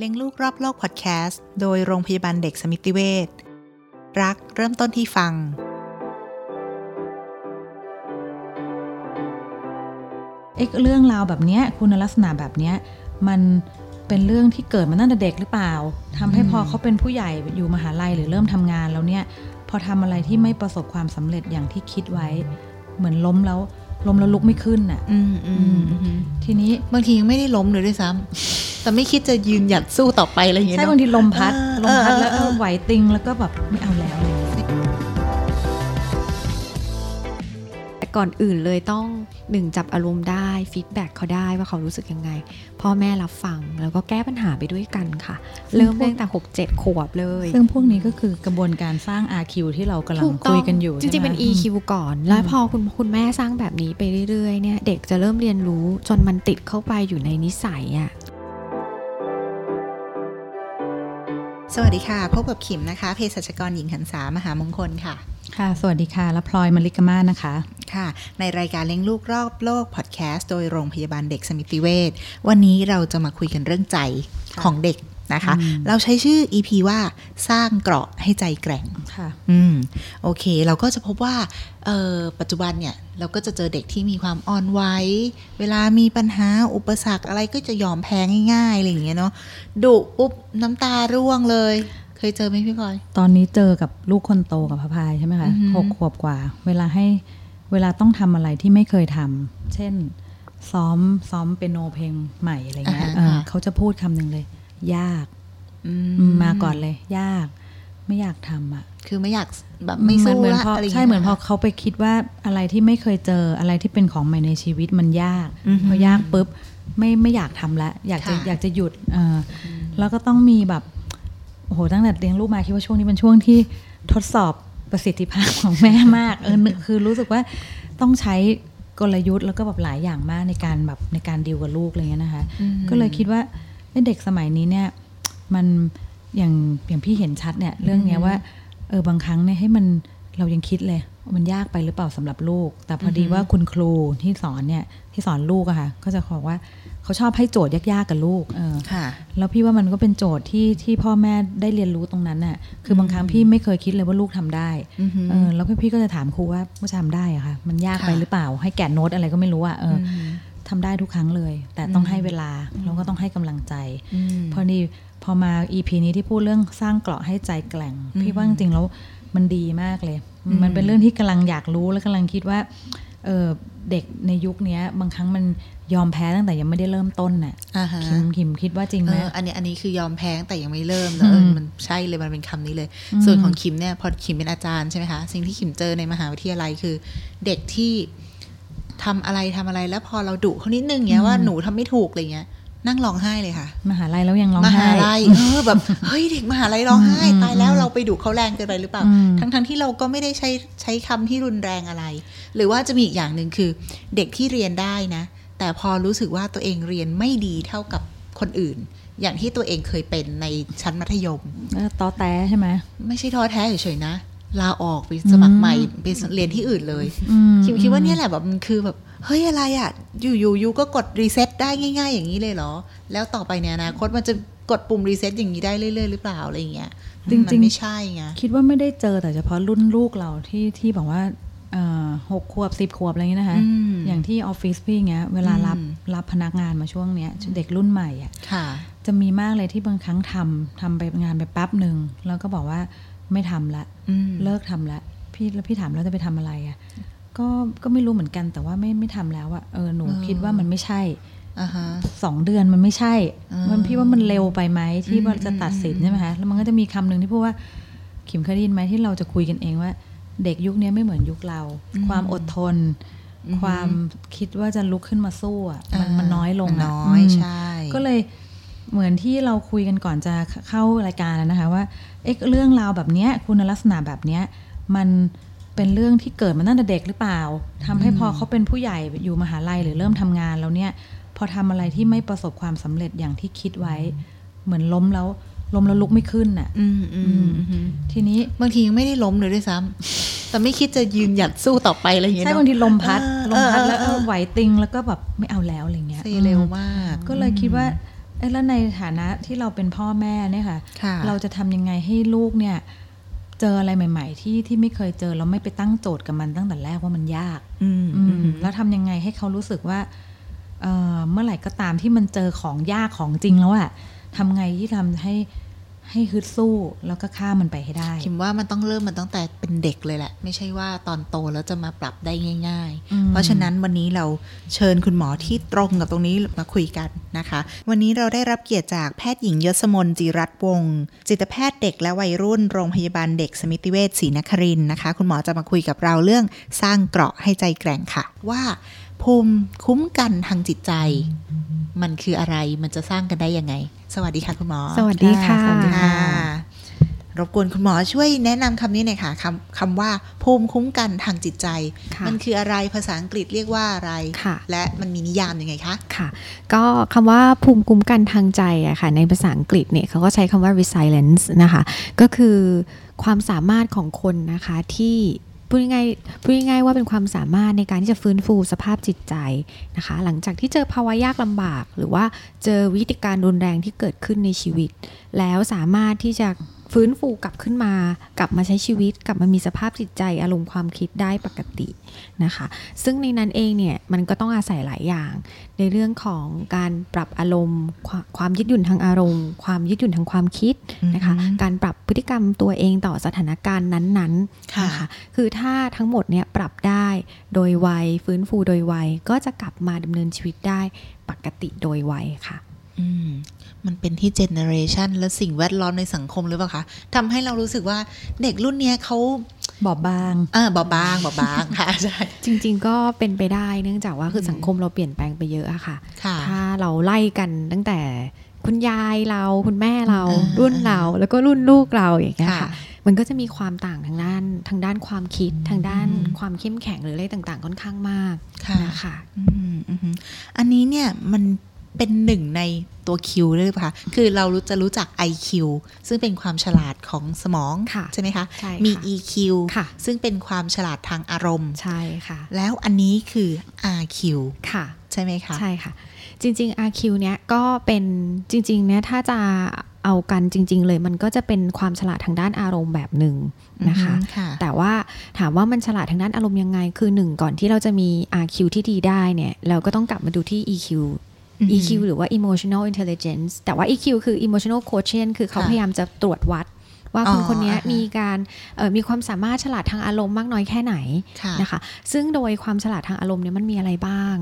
เลี้ยงลูกรอบโลกพอดแคสต์โดยโรงพยาบาลเด็กสมิติเวชรักเริ่มต้นที่ฟัง เอ๊ะเรื่องราวแบบเนี้ยคุณลักษณะแบบเนี้ยมันเป็นเรื่องที่เกิดมาตั้งแต่เด็กหรือเปล่าทำให้พอเขาเป็นผู้ใหญ่อยู่มหาลัยหรือเริ่มทำงานแล้วเนี่ย พอทำอะไรที่ไม่ประสบความสำเร็จอย่างที่คิดไว้ เหมือนล้มแล้วล้มแล้วลุกไม่ขึ้นน่ะ อืมอืมอืมทีนี้บางทียังไม่ได้ล้มเลยด้วยซ้ำ แต่ไม่คิดจะยืนหยัดสู้ต่อไปอะไรอย่างเงี้ยใช่เนอะบางทีลมพัดเออลมพัดเออแล้วเออไหวติงแล้วก็แบบไม่เอาแล้วอะไรอย่างเงี้ยแต่ก่อนอื่นเลยต้องหนึ่งจับอารมณ์ได้ feedback เขาได้ว่าเขารู้สึกยังไง พ่อแม่รับฟังแล้วก็แก้ปัญหาไปด้วยกันค่ะ เริ่มตั้งแต่หกเจ็ดขวบเลย ซึ่งพวกนี้ก็คือกระบวนการสร้าง RQ ที่เรากำลังถูต้คุงยกันอยู่ จริงๆเป็นใช่ไหม EQ ก่อน แล้วพอคุณคุณแม่สร้างแบบนี้ไปเรื่อยๆเนี่ยเด็กจะเริ่มเรียนรู้จนมันติดเข้าไปอยู่ในนิสัยอะ สวัสดีค่ะพบกับขิมนะคะเภสัชกรหญิงหันษามหามงคลค่ะ ค่ะ สวัสดีค่ะและพลอยมลิกมาศนะคะ ค่ะ ในรายการเลี้ยงลูกรอบโลกพอดแคสต์โดยโรงพยาบาลเด็กสมิติเวชวันนี้เราจะมาคุยกันเรื่องใจของเด็ก นะคะอืมเราใช้ชื่อ EP ว่าสร้างเกราะให้ใจแกร่งค่ะอืมโอเค เราก็จะพบว่าเออปัจจุบันเนี่ย เราก็จะเจอเด็กที่มีความอ่อนไหวเวลามีปัญหาอุปสรรคอะไรก็จะยอมแพ้ง่ายๆอะไรอย่างเงี้ยเนาะดุปุ๊บน้ำตาร่วงเลยเคยเจอไหมพี่พลอย ตอนนี้เจอกับลูกคนโตกับพระพายใช่ไหมคะอือหือหกขวบกว่า เวลาให้เวลาต้องทำอะไรที่ไม่เคยทำเช่น ซ้อมซ้อมเปียโนเพลงใหม่อะไรเงี้ยเออเขาจะพูดคำหนึ่งเลย ยากอือืมมาก่อนเลย ยาก ไม่อยากทำอะ คือไม่อยากแบบไม่สู้เหมือนละพออะไรย่างใช่งี้ยเหมือนพอเขาไปคิดว่าอะไรที่ไม่เคยเจออะไรที่เป็นของใหม่ในชีวิตมันยากอือหือพอยากปุ๊บไม่ไม่อยากทำละ อยากจะค่ะอยากจะหยุดเอออแล้วก็ต้องมีแบบโอ้โหตั้งแต่เลี้ยงลูกมาคิดว่าช่วงนี้เป็นช่วงที่ทดสอบประสิทธิภาพของแม่มากเออนึกคือรู้สึกว่าต้องใช้กลยุทธ์แล้วก็แบบหลายอย่างมากในการแบบในการดีลกับลูกอะไรเงี้ยนะคะอืมก็เลยคิดว่า เอ้ยเด็กสมัยนี้เนี่ยมันอย่างอย่างพี่เห็นชัดเนี่ย เรื่องเนี้ยว่าเออบางครั้งเนี่ยให้มันเรายังคิดเลยว่ามันยากไปหรือเปล่าสำหรับลูก แต่พอดีว่าคุณครูที่สอนเนี่ยที่สอนลูกอะค่ะก็จะบอกว่าเขาชอบให้โจทย์ยากๆกับลูกเออค่ะ แล้วพี่ว่ามันก็เป็นโจทย์ที่ที่พ่อแม่ได้เรียนรู้ตรงนั้นน่ะคือบางครั้งพี่ไม่เคยคิดเลยว่าลูกทำได้อือหือเออแล้วพี่ก็จะถามครูว่าว่าจะทำได้อะค่ะ มันยากไปค่ะหรือเปล่า ให้แกะโน้ตอะไรก็ไม่รู้อะเอออม ทำได้ทุกครั้งเลย แต่ต้องให้เวลาแล้วก็ต้องให้กำลังใจอืมพอดีพอมา EP นี้ที่พูดเรื่องสร้างเกราะให้ใจแกร่งอืมพี่ว่าจริงๆแล้วมันดีมากเลยอืมมันเป็นเรื่องที่กำลังอยากรู้และกำลังคิดว่าเออเด็กในยุคเนี้ยบางครั้งมันยอมแพ้ตั้งแต่ยังไม่ได้เริ่มต้นน่ะอ่าฮะคิมคิมคิดว่าจริงไหมเอออันนี้อันนี้คือยอมแพ้แต่ยังไม่เริ่มนะเอออืมมันใช่เลยมันเป็นคำนี้เลยอืมส่วนของคิมเนี่ยพอคิมเป็นอาจารย์ใช่ไหมคะสิ่งที่คิมเจอในมหาวิทยาลัยคือ เด็กที่ ทำอะไรทำอะไรแล้วพอเราดุเขานิดนึงเงี้ยว่าหนูทำไม่ถูกอะไรเงี้ยนั่งร้องไห้เลยค่ะ มหาลัยแล้วยังร้องมไห้หาลัยเออแบบเฮ้ยเด็กมหาลัยร้องไห้อืมตายแล้วเราไปดุเขาแรงเกินไปหรือเปล่าอืมทั้งทั้งๆที่เราก็ไม่ได้ใช้ใช้คำที่รุนแรงอะไร หรือว่าจะมีอีกอย่างหนึ่งคือ เด็กที่เรียนได้นะ แต่พอรู้สึกว่าตัวเองเรียนไม่ดีเท่ากับคนอื่น อย่างที่ตัวเองเคยเป็นในชั้นมัธยมแล้วตอแต้ใช่ไหมไม่ใช่ท้อแท้เฉยๆนะ ลาออกไปสมัครใหม่ไปเรียนที่อื่นเลยอืมคิดคิดว่าเนี่ยแหละแบบมันคือแบบเฮ้ยอะไรอะ่ะอยู่อยู่อยู่ก็กด reset ได้ง่าย ๆ อย่างนี้เลยเหรอ แล้วต่อไปในอนาคตมันจะกดปุ่ม reset อย่างนี้ได้เรื่อยๆหรือเปล่าอะไรอย่างเงี้ยจริงๆมันไม่ใช่ไงคิดว่าไม่ได้เจอแต่เฉพาะรุ่นลูกเราที่ที่บอกว่าเอ่อหกขวบสิบขวบอะไรอย่างเงี้ยนะคะอืมอย่างที่ออฟฟิศพี่เงี้ยเวลารับอืมรับพนักงานมาช่วงเนี้ยเด็กรุ่นใหม่อะค่ะจะมีมากเลยที่บางครั้งทำทำไปงานไปแป๊บหนึ่งแล้วก็บอกว่า ไม่ทำละอืมเลิกทำละพี่แล้วพี่ถามแล้วจะไปทำอะไรอะก็ก็ไม่รู้เหมือนกันแต่ว่าไม่ไม่ทำแล้วอะเออหนูเออคิดว่ามันไม่ใช่อ่าฮะสองเดือนมันไม่ใช่อ่ามัมันพี่ว่ามันเร็วไปไหมที่อืมว่าจะตัดสินใช่ไหมคะแล้วมันก็จะมีคำหนึ่งที่พูดว่าขิมเคยได้ยินไหมที่เราจะคุยกันเองว่า เด็กยุคนี้ไม่เหมือนยุคเรา ความอดทน ความคิดว่าจะลุกขึ้นมาสู้อะมันมันน้อยลงมันอะน้อยมใช่ ก็เลย เหมือนที่เราคุยกันก่อนจะเข้ารายการแล้วนะคะว่าเอ๊ะเรื่องราวแบบเนี้ยคุณลักษณะแบบเนี้ยมันเป็นเรื่องที่เกิดมาตั้งแต่เด็กหรือเปล่าทำให้พอเขาเป็นผู้ใหญ่อยู่มหาลัยหรือเริ่มทำงานแล้วเนี่ย พอทำอะไรที่ไม่ประสบความสำเร็จอย่างที่คิดไว้ เหมือนล้มแล้วล้มแล้วลุกไม่ขึ้นน่ะอืมอืมอืมทีนี้บางทียังไม่ได้ล้มเลยด้วยซ้ำแต่ไม่คิดจะยืนหยัดสู้ต่อไปอะไรอย่างเงี้ยใช่เนอะบางทีลมพัดเออลมพัดเออแล้วเออไหวติงแล้วก็แบบไม่เอาแล้วอะไรเงี้ยเซเร็วมาก ก็เลยคิดว่าเอ้ แล้วในฐานะที่เราเป็นพ่อแม่เนี่ยค่ะค่ะเราจะทำยังไงให้ลูกเนี่ย เจออะไรใหม่ ๆ ที่ที่ไม่เคยเจอเราไม่ไปตั้งโจทย์กับมันตั้งแต่แรกว่ามันยาก อืมอือืมมแล้วทำยังไงให้เขารู้สึกว่าเอ่อเมื่อไหร่ก็ตามที่มันเจอของยากของจริงแล้วอะทำไงที่ทำให้ ให้ฮึดสู้แล้วก็ข้ามมันไปให้ได้คิมว่ามันต้องเริ่มมันตั้งแต่เป็นเด็กเลยแหละ ไม่ใช่ว่าตอนโตแล้วจะมาปรับได้ง่ายอืมๆเพราะฉะนั้นวันนี้เราเชิญคุณหมอที่ตรงกับตรงนี้มาคุยกันนะคะ วันนี้เราได้รับเกียรติจากแพทย์หญิงยศมนจีรัตน์วงศ์จิตแพทย์เด็กและวัยรุ่นโรงพยาบาลเด็กสมิติเวชศรีนครินทร์นะคะ คุณหมอจะมาคุยกับเราเรื่องสร้างเกราะให้ใจแกร่งค่ะ ว่า ภูมิคุ้มกันทางจิตใจ มันคืออะไรมันจะสร้างกันได้ยังไง สวัสดีค่ะคุณหมอ สวัสดีค่ะสวัสดีค่ะรบกวนคุณหมอช่วยแนะนำคำนี้หน่อยค่ะคำคำว่าภูมิคุ้มกันทางจิตใจค่ะมันคืออะไรภาษาอังกฤษเรียกว่าอะไรค่ะและมันมีนิยามยังไงคะค่ะ ก็คำว่าภูมิคุ้มกันทางใจอะค่ะ ในภาษาอังกฤษเนี่ยเขาก็ใช้คำว่า resilience นะคะ ก็คือความสามารถของคนนะคะที่ พูดง่ายพูดง่ายว่าเป็นความสามารถในการที่จะฟื้นฟูสภาพจิตใจนะคะ หลังจากที่เจอภาวะยากลำบาก หรือว่าเจอวิกฤตการรุนแรงที่เกิดขึ้นในชีวิต แล้วสามารถที่จะ ฟื้นฟูกลับขึ้นมา กลับมาใช้ชีวิต กลับมามีสภาพจิตใจอารมณ์ความคิดได้ปกตินะคะ ซึ่งในนั้นเองเนี่ยมันก็ต้องอาศัยหลายอย่าง ในเรื่องของการปรับอารมณ์ความความยืดหยุ่นทางอารมณ์ ความยืดหยุ่นทางความคิดนะคะอือฮึการปรับพฤติกรรมตัวเองต่อสถานการณ์นั้นๆค่ะนะคะคือถ้าทั้งหมดเนี่ยปรับได้โดยไวฟื้นฟูโดยไวก็จะกลับมาดำเนินชีวิตได้ปกติโดยไวค่ะอื มมันเป็นที่เจเนอเรชันและสิ่งแวดล้อมในสังคมหรือเปล่าคะทำให้เรารู้สึกว่าเด็กรุ่นเนี้ยเขาบอบบางเออเบาบางเบาบางค่ะใช่จริง ๆ ก็เป็นไปได้เนื่องจากว่าคืออมสังคมเราเปลี่ยนแปลงไปเยอะอะค่ะค่ะ ถ้าเราไล่กันตั้งแต่คุณยายเราคุณแม่เราอ่ารุ่นเราแล้วก็รุ่นลูกเราอย่างเงี้ยค่ะค่ะมันก็จะมีความต่างทางด้านทางด้านความคิดทางด้านอืมความเข้มแข็งหรืออะไรต่างๆ ค่อนข้างมากค่ะนะคะอืมอืมอืมอันนี้เนี่ยมัน เป็นหนึ่งในตัวคิวด้วยป่ะคะคือเรารู้จะรู้จัก IQ ซึ่งเป็นความฉลาดของสมองค่ะใช่ไหมคะ ใช่ค่ะมี EQ ค่ะ ซึ่งเป็นความฉลาดทางอารมณ์ ใช่ค่ะแล้วอันนี้คือ RQ ค่ะ ใช่ไหมคะ ใช่ค่ะ จริง ๆ RQ เนี้ยก็เป็นจริงๆเนี้ยถ้าจะเอากันจริง ๆ เลยมันก็จะเป็นความฉลาดทางด้านอารมณ์แบบหนึ่งนะคะ อืมค่ะ แต่ว่าถามว่ามันฉลาดทางด้านอารมณ์ยังไง คือหนึ่งก่อนที่เราจะมี RQ ที่ดีได้เนี่ย เราก็ต้องกลับมาดูที่ EQ อือฮึ EQ หรือว่า emotional intelligence แต่ว่า EQ คือ emotional quotient คือเขาค่ะพยายามจะตรวจวัดว่าคนอ๋อคนนี้อ่าฮะมีการเอ่อมีความสามารถฉลาดทางอารมณ์มากน้อยแค่ไหนค่ะนะคะ ซึ่งโดยความฉลาดทางอารมณ์เนี่ยมันมีอะไรบ้าง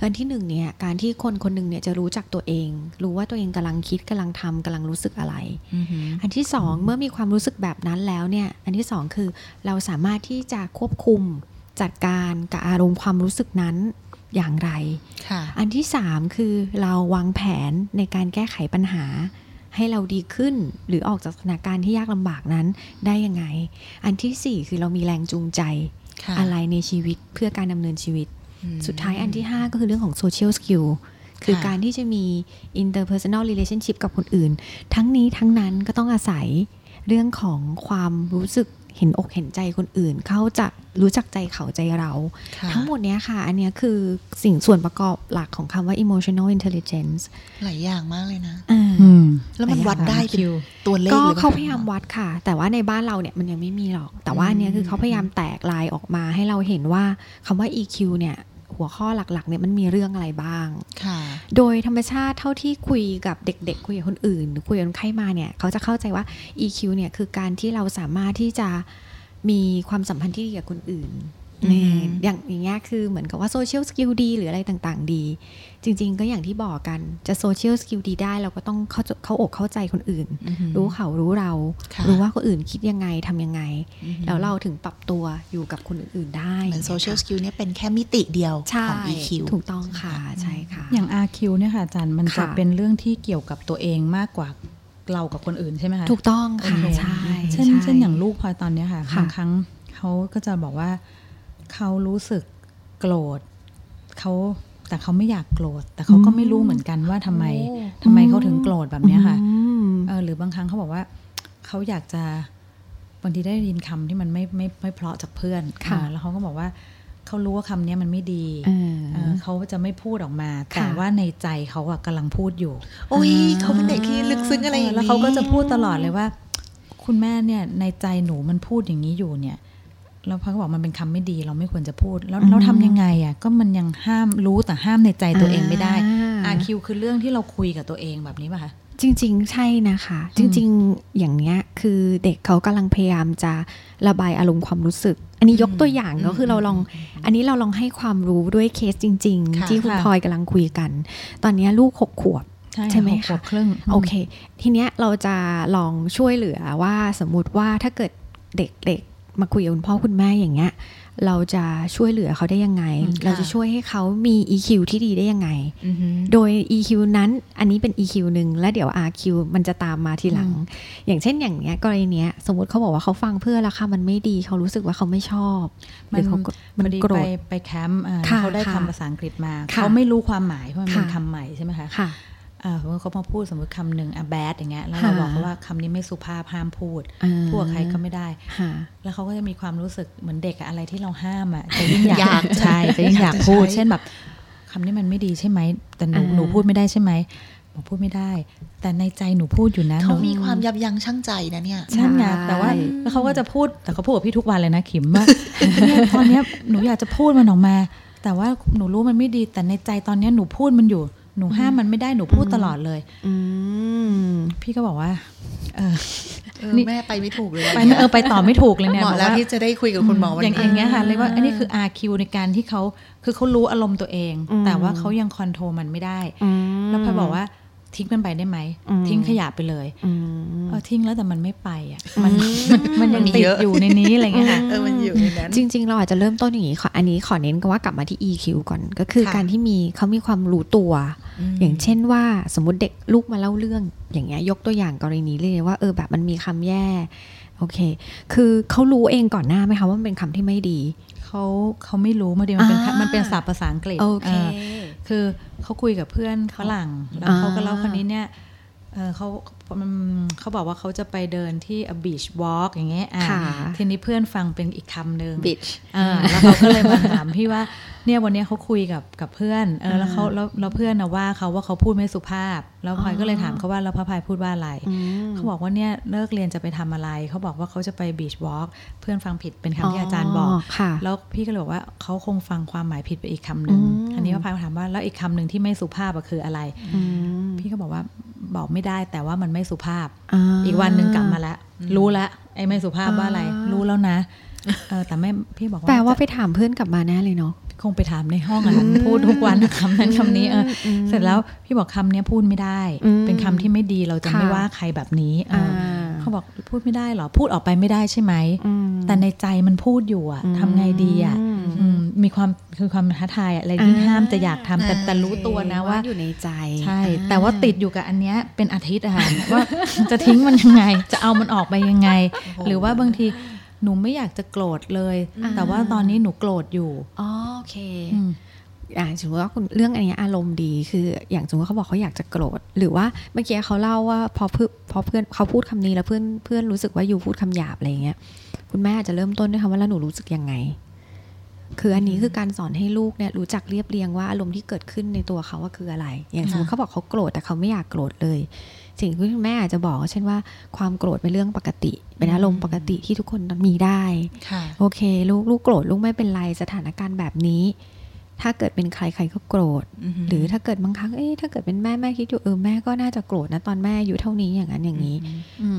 อันที่หนึ่งเนี่ยการที่คนคนหนึ่งเนี่ยจะรู้จักตัวเอง รู้ว่าตัวเองกำลังคิดกำลังทำกำลังรู้สึกอะไรอือหืออันที่สองเมื่อมีความรู้สึกแบบนั้นแล้วเนี่ยอันที่สองคือเราสามารถที่จะควบคุมจัดการกับอารมณ์ความรู้สึกนั้น อย่างไรค่ะอันที่สามคือเราวางแผนในการแก้ไขปัญหา ให้เราดีขึ้นหรือออกจากสถานการณ์ที่ยากลำบากนั้นได้ยังไง อันที่สี่คือเรามีแรงจูงใจค่ะอะไรในชีวิตเพื่อการดำเนินชีวิตอืมสุดท้ายอันที่ 5 ก็คือเรื่องของ social skill คือค่ะการที่จะมี interpersonal relationship กับคนอื่น ทั้งนี้ทั้งนั้นก็ต้องอาศัยเรื่องของความรู้สึก เห็นอกเห็นใจคนอื่น เขาจะรู้จักใจเขาใจเราค่ะทั้งหมดเนี้ยค่ะ อันเนี้ยคือสิ่งส่วนประกอบหลักของคำว่า emotional intelligence หลายอย่างมากเลยนะอ่าอืมแล้วมันวัดได้เป็นคิวตัวเลขก็หรือปล่เขาพยายามวัดค่ะ แต่ว่าในบ้านเราเนี่ยมันยังไม่มีหรอก แต่ว่าอันเนี้ยคือเขาพยายามแตกลายออกมาให้เราเห็นว่าคำว่า EQ เนี่ย หัวข้อหลักๆเนี่ยมันมีเรื่องอะไรบ้างค่ะโดยธรรมชาติเท่าที่คุยกับเด็ก ๆ คุยกับคนอื่นหรือคุยกับคนไข้มาเนี่ยเขาจะเข้าใจว่า EQ เนี่ยคือการที่เราสามารถที่จะมีความสัมพันธ์ที่ดีกับคนอื่น อือฮึเนี่ยอย่างอย่างเงี้ยคือเหมือนกับว่า social skill ดีหรืออะไรต่างๆ ดี จริง ๆ ก็อย่างที่บอกกันจะ social skill ดีได้เราก็ต้องเข้าเข้าอกเข้าใจคนอื่นอือหือรู้เขารู้เราค่ะรู้ว่าคนอื่นคิดยังไงทำยังไงอือหือแล้วเราถึงปรับตัวอยู่กับคนอื่น ๆ ได้เหมือน social skill เนี่ยเป็นแค่มิติเดียวใช่ของ EQ ถูกต้องค่ะใช่ค่ะ อย่าง RQ เนี่ยค่ะอาจารย์มันจะค่ะเป็นเรื่องที่เกี่ยวกับตัวเองมากกว่าเรากับคนอื่นใช่ไหมคะถูกต้องค่ะโอเคใช่เช่นใช่เช่นอย่างลูกพลอยตอนเนี้ยค่ะค่ะบางครั้งเขาก็จะบอกว่า เขารู้สึกโกรธเขาแต่เขาไม่อยากโกรธ แต่เขาก็ไม่รู้เหมือนกันว่าทำไมโอ้ทำไมเขาถึงโกรธแบบเนี้ยค่ะอืมเออหรือบางครั้งเขาบอกว่าเขาอยากจะบางทีได้ยินคำที่มันไม่ไม่ไม่เพราะจากเพื่อนค่ะเออแล้วเขาก็บอกว่าเขารู้ว่าคำเนี้ยมันไม่ดีเออเออเขาจะไม่พูดออกมาค่ะแต่ว่าในใจเขาอะกำลังพูดอยู่ โอ้ยเขาเป็นเด็กที่ลึกซึ้งอะไรอย่างนี้แล้วเขาก็จะพูดตลอดเลยว่า คุณแม่เนี่ยในใจหนูมันพูดอย่างนี้อยู่เนี่ย แล้วพักบอกมันเป็นคำไม่ดีเราไม่ควรจะพูด แล้วเราทำยังไงอะก็มันยังห้ามรู้แต่ห้ามในใจตัวเองไม่ได้อ่า RQ คือเรื่องที่เราคุยกับตัวเองแบบนี้ป่ะคะจริง ๆ ใช่นะคะ จริง ๆ อย่างเนี้ยคือเด็กเขากำลังพยายามจะระบายอารมณ์ความรู้สึก อันนี้ยกตัวอย่างก็คือเราลอง อันนี้เราลองให้ความรู้ด้วยเคสจริงค่ะๆที่คุณค่ะพลอยกำลังคุยกัน ตอนเนี้ยลูกหกขวบใช่ไหมหกขวคะบครึ่งโอเค ทีเนี้ยเราจะลองช่วยเหลือว่าสมมุติว่าถ้าเกิดเด็กๆ มาคุยกับคุณพ่อคุณแม่อย่างเงี้ย เราจะช่วยเหลือเขาได้ยังไงอืมค่ะเราจะช่วยให้เขามี EQ ที่ดีได้ยังไงอือหือโดย EQ นั้นอันนี้เป็น EQ หนึ่งแล้วเดี๋ยว RQ มันจะตามมาทีหลัง อย่างเช่นอย่างเนี้ยกรณีเนี้ยสมมติเขาบอกว่าเขาฟังเพื่อนแล้วค่ะมันไม่ดีเขารู้สึกว่าเขาไม่ชอบหรือเขาก็มันพอดีโกรไปธไปแคมป์อ่าค่ะเขาได้ค่ะคำภาษาอังกฤษมาค่ะเขาไม่รู้ความหมายเพราะมันเป็นค่ะคำใหม่ใช่ไหมคะค่ะอ่า สมมติเขามาพูดสมมติคำหนึ่งอะ bad อย่างเงี้ยแล้วค่ะเราบอกเขาว่าคำนี้ไม่สุภาพห้ามพูดอ่าพูดกับใครก็ไม่ได้ค่ะแล้วเขาก็จะมีความรู้สึกเหมือนเด็กอะอะไรที่เราห้ามอะจะยิ่งอยากอยากใช่จะยิ่งอยากอยากจะพูดใช้เช่นแบบคำนี้มันไม่ดีใช่ไหมแต่หนูอ่าหนูพูดไม่ได้ใช่ไหมหนูพูดไม่ได้ แต่ในใจหนูพูดอยู่นะเขาหนูมีความยับยั้งชั่งใจนะเนี่ยนั่นไงใช่แต่ว่าแล้วเขาก็จะพูดแต่เขาพูดกับพี่ทุกวันเลยนะขิมว่าเนี่ยตอนเนี้ยหนูอยากจะพูดมันออกมา แต่ว่าหนูรู้มันไม่ดีแต่ในใจตอนเนี้ยหนูพูดมันอยู่ หนูห้ามมันไม่ได้หนูพูดตลอดเลย อืมพี่ก็บอกว่า เออเออนี่แม่ไปไม่ถูกเลยไปเออไปต่อไม่ถูกเลยเนี่ยเหมาะบอกแล้วว่าที่จะได้คุยกับคุณหมอวันอย่างนี้อย่างเงี้ยค่ะเรียกว่าอันนี้คือ RQ ในการที่เขาคือเขารู้อารมณ์ตัวเองอืมแต่ว่าเขายังคอนโทรลมันไม่ได้อืมแล้วพลอยบอกว่า ทิ้งมันไปได้ไหมอืมทิ้งขยะไปเลยอืมเออทิ้งแล้วแต่มันไม่ไปอะมันมันมันยังติดอยู่ในนี้อะไรเงี้ยค่ะเออมันอยู่ในนั้นจริง ๆ เราอาจจะเริ่มต้นอย่างนี้ขออันนี้ขอเน้นกันว่ากลับมาที่ EQ ก่อนก็คือค่ะการที่มีเขามีความรู้ตัวมอย่างเช่นว่าสมมติเด็กลูกมาเล่าเรื่องอย่างเงี้ยยกตัวอย่างกรณีเลยว่าเออแบบมันมีคำแย่โอเค คือเขารู้เองก่อนหน้าไหมคะว่ามันเป็นคำที่ไม่ดี เขาเขาไม่รู้มันดีมันเป็นอ่ามัมันเป็นศัพท์ภาษาอังกฤษโอเคอคือเขาคุยกับเพื่อนฝรั่งแล้วอ่าเขาก็เล่าคนนี้เนี่ย เออเขามันเขาบอกว่าเขาจะไปเดินที่ a beach walk อย่างเงี้ยอ่าค่ะทีนี้เพื่อนฟังเป็นอีกคำหนึ่ง bitch อ่าแล้วเขาก็เลยมาถามพี่ว่าเนี่ยวันเนี้ยเขาคุยกับกับเพื่อนเออแล้วเขาอ่าแล้วแล้วเพื่อนนะว่าเขาว่าเขาพูดไม่สุภาพ แล้วพลอยก็เลยถามเขาว่าแล้วพระพายพูดว่าอะไรอืมเขาบอกว่าเนี่ยเลิกเรียนจะไปทำอะไร เขาบอกว่าเขาจะไปบีชวอล์กเพื่อนฟังผิดเป็นคำที่อาจารย์บอกค่ะแล้วพี่ก็เลยบอกว่าเขาคงฟังความหมายผิดไปอีกคำหนึ่งอืมอันนี้ว่าพายถามว่าแล้วอีกคำหนึ่งที่ไม่สุภาพอะคืออะไรอืมพี่ก็บอกว่า บอกไม่ได้ แต่ว่ามันไม่สุภาพาอีกวันหนึ่งกลับมาแล้วรู้แล้วไอ้ไม่สุภาพว่าอะไรอ่ารู้แล้วนะเออแต่ไม่พี่บอกว่าแปลว่าไปถามเพื่อนกลับมาแน่เลยเนาะคงไปถามในห้องอะค่ะพูดทุกวันคำนั้นคำนี้เอออเสร็จแล้วพี่บอกคำเนี้ยพูดไม่ได้อืมเป็นคำที่ไม่ดีเราจะค่ะไม่ว่าใครแบบนี้ เออออ่าเขาบอกพูดไม่ได้เหรอ พูดออกไปไม่ได้ใช่ไหมอืมแต่ในใจมันพูดอยู่อะอืมทำไงดีอะอืมอืมมีความคือความท้าทายอะอะไรยิ่งอ่าห้ามจะอยากทำแต่อ่าแต่รู้ตัวนะว่าอยู่ในใจ ใช่อ่แต่ว่าติดอยู่กับอันเนี้ยเป็นอาทิตย์อะค่ะว่าจะทิ้งมันยังไง จะเอามันออกไปยังไง หรือว่าบางทีหนูไม่อยากจะโกรธเลย แต่ว่าตอนนี้หนูโกรธอยู่อ๋อโอเค อืมอย่างสมมติว่าคุณเรื่องอันเนี้ยอารมณ์ดีคือ อย่างสมมติเขาบอกเขาอยากจะโกรธ หรือว่าเมื่อกี้เขาเล่าว่าพอเพื่อนพอเพื่อนเขาพูดคำนี้แล้วเพื่อนเพื่อนรู้สึกว่าอยู่พูดคำหยาบอะไรอย่างเงี้ยคุณแม่อาจจะเริ่มต้นด้วยคำว่าแล้วหนูรู้สึกยังไง คืออันนี้คือการสอนให้ลูกเนี่ยรู้จักเรียบเรียงว่าอารมณ์ที่เกิดขึ้นในตัวเขาว่าคืออะไร อย่างสมมติเขาบอกเขาโกรธแต่เขาไม่อยากโกรธเลย สิ่งที่คุณแม่อาจจะบอกเช่นว่าความโกรธเป็นเรื่องปกติ เป็นอารมณ์ปกติที่ทุกคนมีได้ค่ะโอเค ลูกลูกโกรธลูกไม่เป็นไรสถานการณ์แบบนี้ ถ้าเกิดเป็นใครใครก็โกรธ หรือถ้าเกิดบางครั้งเอ๊ะถ้าเกิดเป็นแม่แม่คิดอยู่เออแม่ก็น่าจะโกรธนะตอนแม่อายู่เท่านี้อย่างนั้นอย่างนี้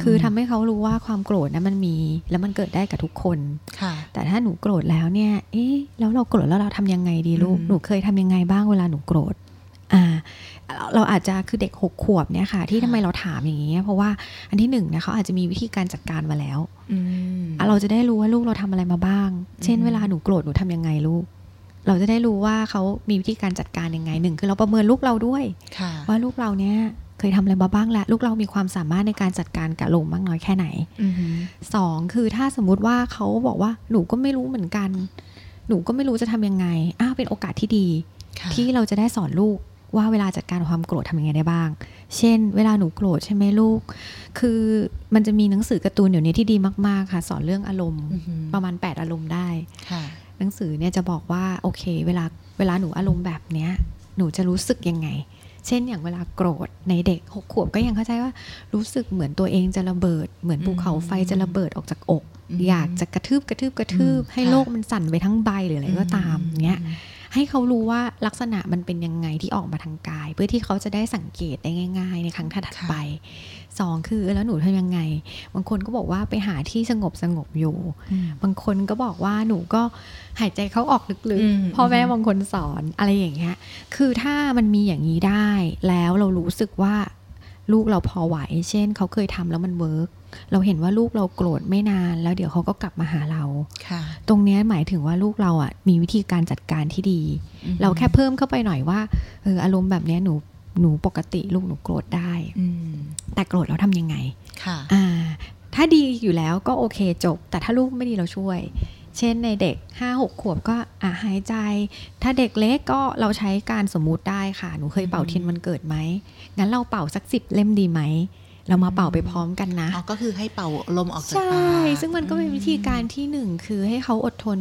คือทำให้เขารู้ว่าความโกรธนะมันมี แล้วมันเกิดได้กับทุกคนค่ะ แต่ถ้าหนูโกรธแล้วเนี่ย เอ๊ะแล้วเราโกรธแล้วเราทำยังไงดีลูกอืมหนูเคยทำยังไงบ้างเวลาหนูโกรธอ่าเราเราอาจจะคือเด็กหกขวบเนี่ยค่ะ ที่ทำไมเราถามอย่างนี้ยเพราะว่าอันที่หนึ่งเนี่ยเขาอาจจะมีวิธีการจัดการมาแล้วอืมอะเราจะได้รู้ว่าลูกเราทำอะไรมาบ้าง เช่นอืมเวลาหนูโกรธหนูทำยังไงลูก เราจะได้รู้ว่าเขามีวิธีการจัดการยังไงหนึ่งคือเราประเมินลูกเราด้วยค่ะว่าลูกเราเนี่ยเคยทำอะไรมาบ้างแล้วลูกเรามีความสามารถในการจัดการกับลมมากน้อยแค่ไหนอือหือสองคือถ้าสมมุติว่าเขาบอกว่าหนูก็ไม่รู้เหมือนกัน หนูก็ไม่รู้จะทำยังไงอ้าวเป็นโอกาสที่ดีค่ะที่เราจะได้สอนลูกว่าเวลาจัดการความโกรธทำยังไงได้บ้าง เช่น เวลาหนูโกรธใช่ไหมลูก คือมันจะมีหนังสือการ์ตูนเดี๋ยวนี้ที่ดีมากๆค่ะ สอนเรื่องอารมณ์อือหือประมาณ 8 อารมณ์ได้ค่ะห นังสือเนี่ยจะบอกว่าโอเค เวลาเวลาหนูอารมณ์แบบเนี้ยหนูจะรู้สึกยังไง เช่นอย่างเวลาโกรธในเด็กหกขวบก็ยังเข้าใจว่ารู้สึกเหมือนตัวเองจะระเบิด เหมือนภูเขาไฟจะระเบิดออกจากอกอืมอยากจะกระทืบกระทืบกระทืบอืมให้ค่ะโลกมันสั่นไปทั้งใบหรืออะไรก็ตามเนี้ย ให้เขารู้ว่าลักษณะมันเป็นยังไงที่ออกมาทางกาย เพื่อที่เขาจะได้สังเกตได้ง่าย ๆ ในครั้งถัดค่ะไปสองคือเออแล้วหนูทำยังไง บางคนก็บอกว่าไปหาที่สงบสงบอยู่อืมบางคนก็บอกว่าหนูก็หายใจเข้าออกลึกอืมๆพ่อแม่บางคนสอนอะไรอย่างเงี้ยคือถ้ามันมีอย่างนี้ได้ แล้วเรารู้สึกว่า ลูกเราพอไหว เช่น เขาเคยทำแล้วมัน work เราเห็นว่าลูกเราโกรธไม่นาน แล้วเดี๋ยวเขาก็กลับมาหาเราค่ะตรงเนี้ยหมายถึงว่าลูกเราอะมีวิธีการจัดการที่ดี เราแค่เพิ่มเข้าไปหน่อยว่าเอออารมณ์แบบเนี้ยหนูหนูปกติลูกหนูโกรธได้อืมแต่โกรธแล้วทำยังไง ค่ะ อ่า ถ้าดีอยู่แล้วก็โอเคจบ แต่ถ้าลูกไม่ดีเราช่วย เช่นในเด็ก 5 6 ขวบก็อะหายใจ ถ้าเด็กเล็กก็เราใช้การสมมุติได้ค่ะ หนูเคยเป่าเทียนวันเกิดไหม งั้นเราเป่าสักสิบเล่มดีไหม เรามาเป่าไปพร้อมกันนะอ๋อก็คือให้เป่าลมออกจากใช่ปากซึ่งมันก็เป็นวิธีการที่หนึ่งคือให้เขาอดทน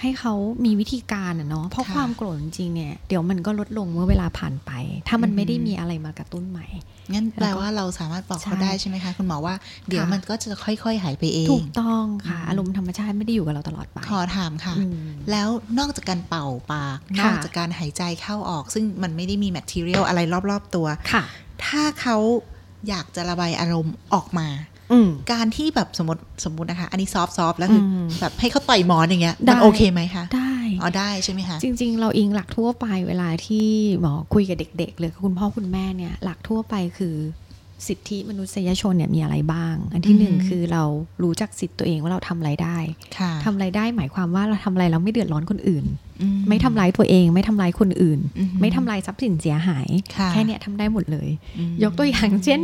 ให้เขามีวิธีการอะเนาะเพราะค่ะความโกรธจริงๆเนี่ยเดี๋ยวมันก็ลดลงเมื่อเวลาผ่านไป ถ้ามันไม่ได้มีอะไรมากระตุ้นใหม่งั้นแปลว่าเราสามารถบอกเขาใช่ได้ใช่ไหมคะ คุณหมอว่าเดี๋ยวค่ะมันก็จะค่อยๆ หายไปเองถูกต้องค่ะ อารมณ์ธรรมชาติไม่ได้อยู่กับเราตลอดไปขอถามค่ะอืมแล้วนอกจากการเป่าปากนค่ะอกจากการหายใจเข้าออก ซึ่งมันไม่ได้มี material อะไรรอบๆตัวค่ะ ถ้าเขา อยากจะระบายอารมณ์ออกมาอืมการที่แบบสมมติสมมตินะคะ อันนี้ soft soft แล้วคืออมแบบให้เขาต่อยหมอนอย่างเงี้ยได้มันโอเคไหมคะ ได้อ๋อได้ใช่ไหมคะจริง ๆ เราอิงหลักทั่วไปเวลาที่หมอคุยกับเด็กๆเลยกับคุณพ่อคุณแม่เนี่ยหลักทั่วไปคือ สิทธิมนุษยชนเนี่ยมีอะไรบ้าง อันที่หนึ่งอือฮึคือเรารู้จักสิทธิ์ตัวเองว่าเราทำอะไรได้ค่ะทำอะไรได้หมายความว่าเราทำอะไรเราไม่เดือดร้อนคนอื่นอืไม่ทำร้ายตัวเอง ไม่ทำร้ายคนอื่นอือฮึไม่ทำลายทรัพย์สินเสียหายค่ะแค่เนี้ยทำได้หมดเลยอืมยกตัวอย่างเช่น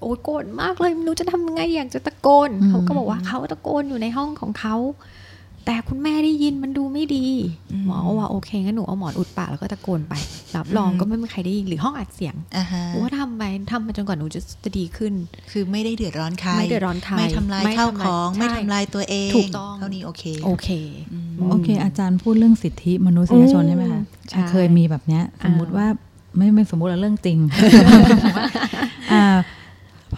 โอ้ยโกรธมากเลยไม่รู้จะทำยังไงอยากจะตะโกนอืมเขาก็บอกว่าเขาตะโกนอยู่ในห้องของเขา แต่คุณแม่ได้ยินมันดูไม่ดีอืมหมอว่าโอเคงั้นหนูเอาหมอนอุดปากแล้วก็ตะโกนไปรับรองอืมก็ไม่มีใครได้ยินหรือห้องอัดเสียงอ่าฮะว่าทำไปทำไปจนกว่าหนูจะจะดีขึ้น คือไม่ได้เดือดร้อนใครไม่เดือดร้อนใครไม่ทำลายไม่ข้าวทำลายของใช่ไม่ทำลายตัวเองถูกต้องเท่านี้โอเคโอเคอืมโอเค อาจารย์พูดเรื่องสิทธิมนุษยชนอืมใช่ไหมคะใช่เคยมีแบบเนี้ยสมมุติอ่าว่าไม่ไม่สมมุติว่าเรื่องจริงอ่า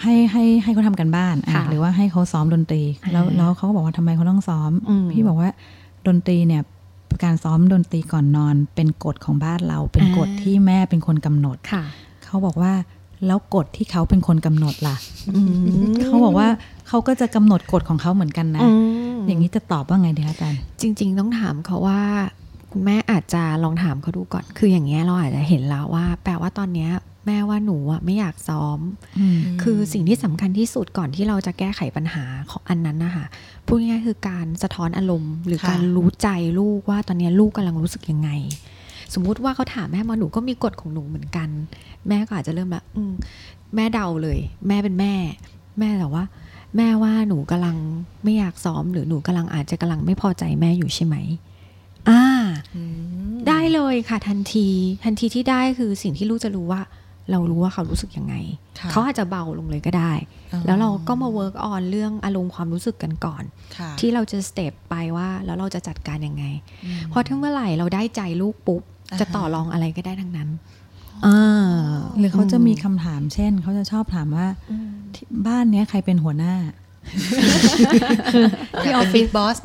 ให้ให้ให้เขาทำกันบ้านอะค่ะหรือว่าให้เขาซ้อมดนตรี แล้วอ่าแล้วเขาก็บอกว่าทำไมเขาต้องซ้อมอืมพี่บอกว่าดนตรีเนี่ยการซ้อมดนตรีก่อนนอน เป็นกฎของบ้านเรา เป็นอ่ากฎที่แม่เป็นคนกำหนดค่ะเขาบอกว่าแล้วกฎที่เขาเป็นคนกำหนดล่ะอืมเขาบอกว่าเขาก็จะกำหนดกฎของเขาเหมือนกันนะอืมอย่างนี้จะตอบว่าไงดีคะอาจารย์จริง ๆ ต้องถามเขาว่าคุณแม่อาจจะลองถามเขาดูก่อน คืออย่างเงี้ยเราอาจจะเห็นแล้วว่า แปลว่าตอนเนี้ย แม่ว่าหนูอะไม่อยากซ้อม คือสิ่งที่สำคัญที่สุดก่อนที่เราจะแก้ไขปัญหาของอันนั้นนะคะพูดง่ายๆคือการสะท้อนอารมณ์ หรือค่ะการรู้ใจลูกว่าตอนเนี้ยลูกกำลังรู้สึกยังไง สมมุติว่าเขาถามแม่มาหนูก็มีกฎของหนูเหมือนกัน แม่ก็อาจจะเริ่มแบบอืมแม่เดาเลย แม่เป็นแม่ แม่แต่ว่า แม่ว่าหนูกำลังไม่อยากซ้อม หรือหนูกำลังอาจจะกำลังไม่พอใจแม่อยู่ใช่ไหมอ่าอืมได้เลยค่ะทันที ทันทีที่ได้คือสิ่งที่ลูกจะรู้ว่า เรารู้ว่าเขารู้สึกยังไงค่ะเขาอาจจะเบาลงเลยก็ได้อ๋อแล้วเราก็มา work on เรื่องอารมณ์ความรู้สึกกันก่อนค่ะที่เราจะสเต็ปไปว่าแล้วเราจะจัดการยังไงอืมเพราะถ้าเมื่อไหร่เราได้ใจลูกปุ๊บอ่าฮะจะต่อรองอะไรก็ได้ทั้งนั้นอ่าหรือเขาจะมีคำถามเช่น เขาจะชอบถามว่าที่บ้านเนี้ยใครเป็นหัวหน้าที่ออฟฟิศบอส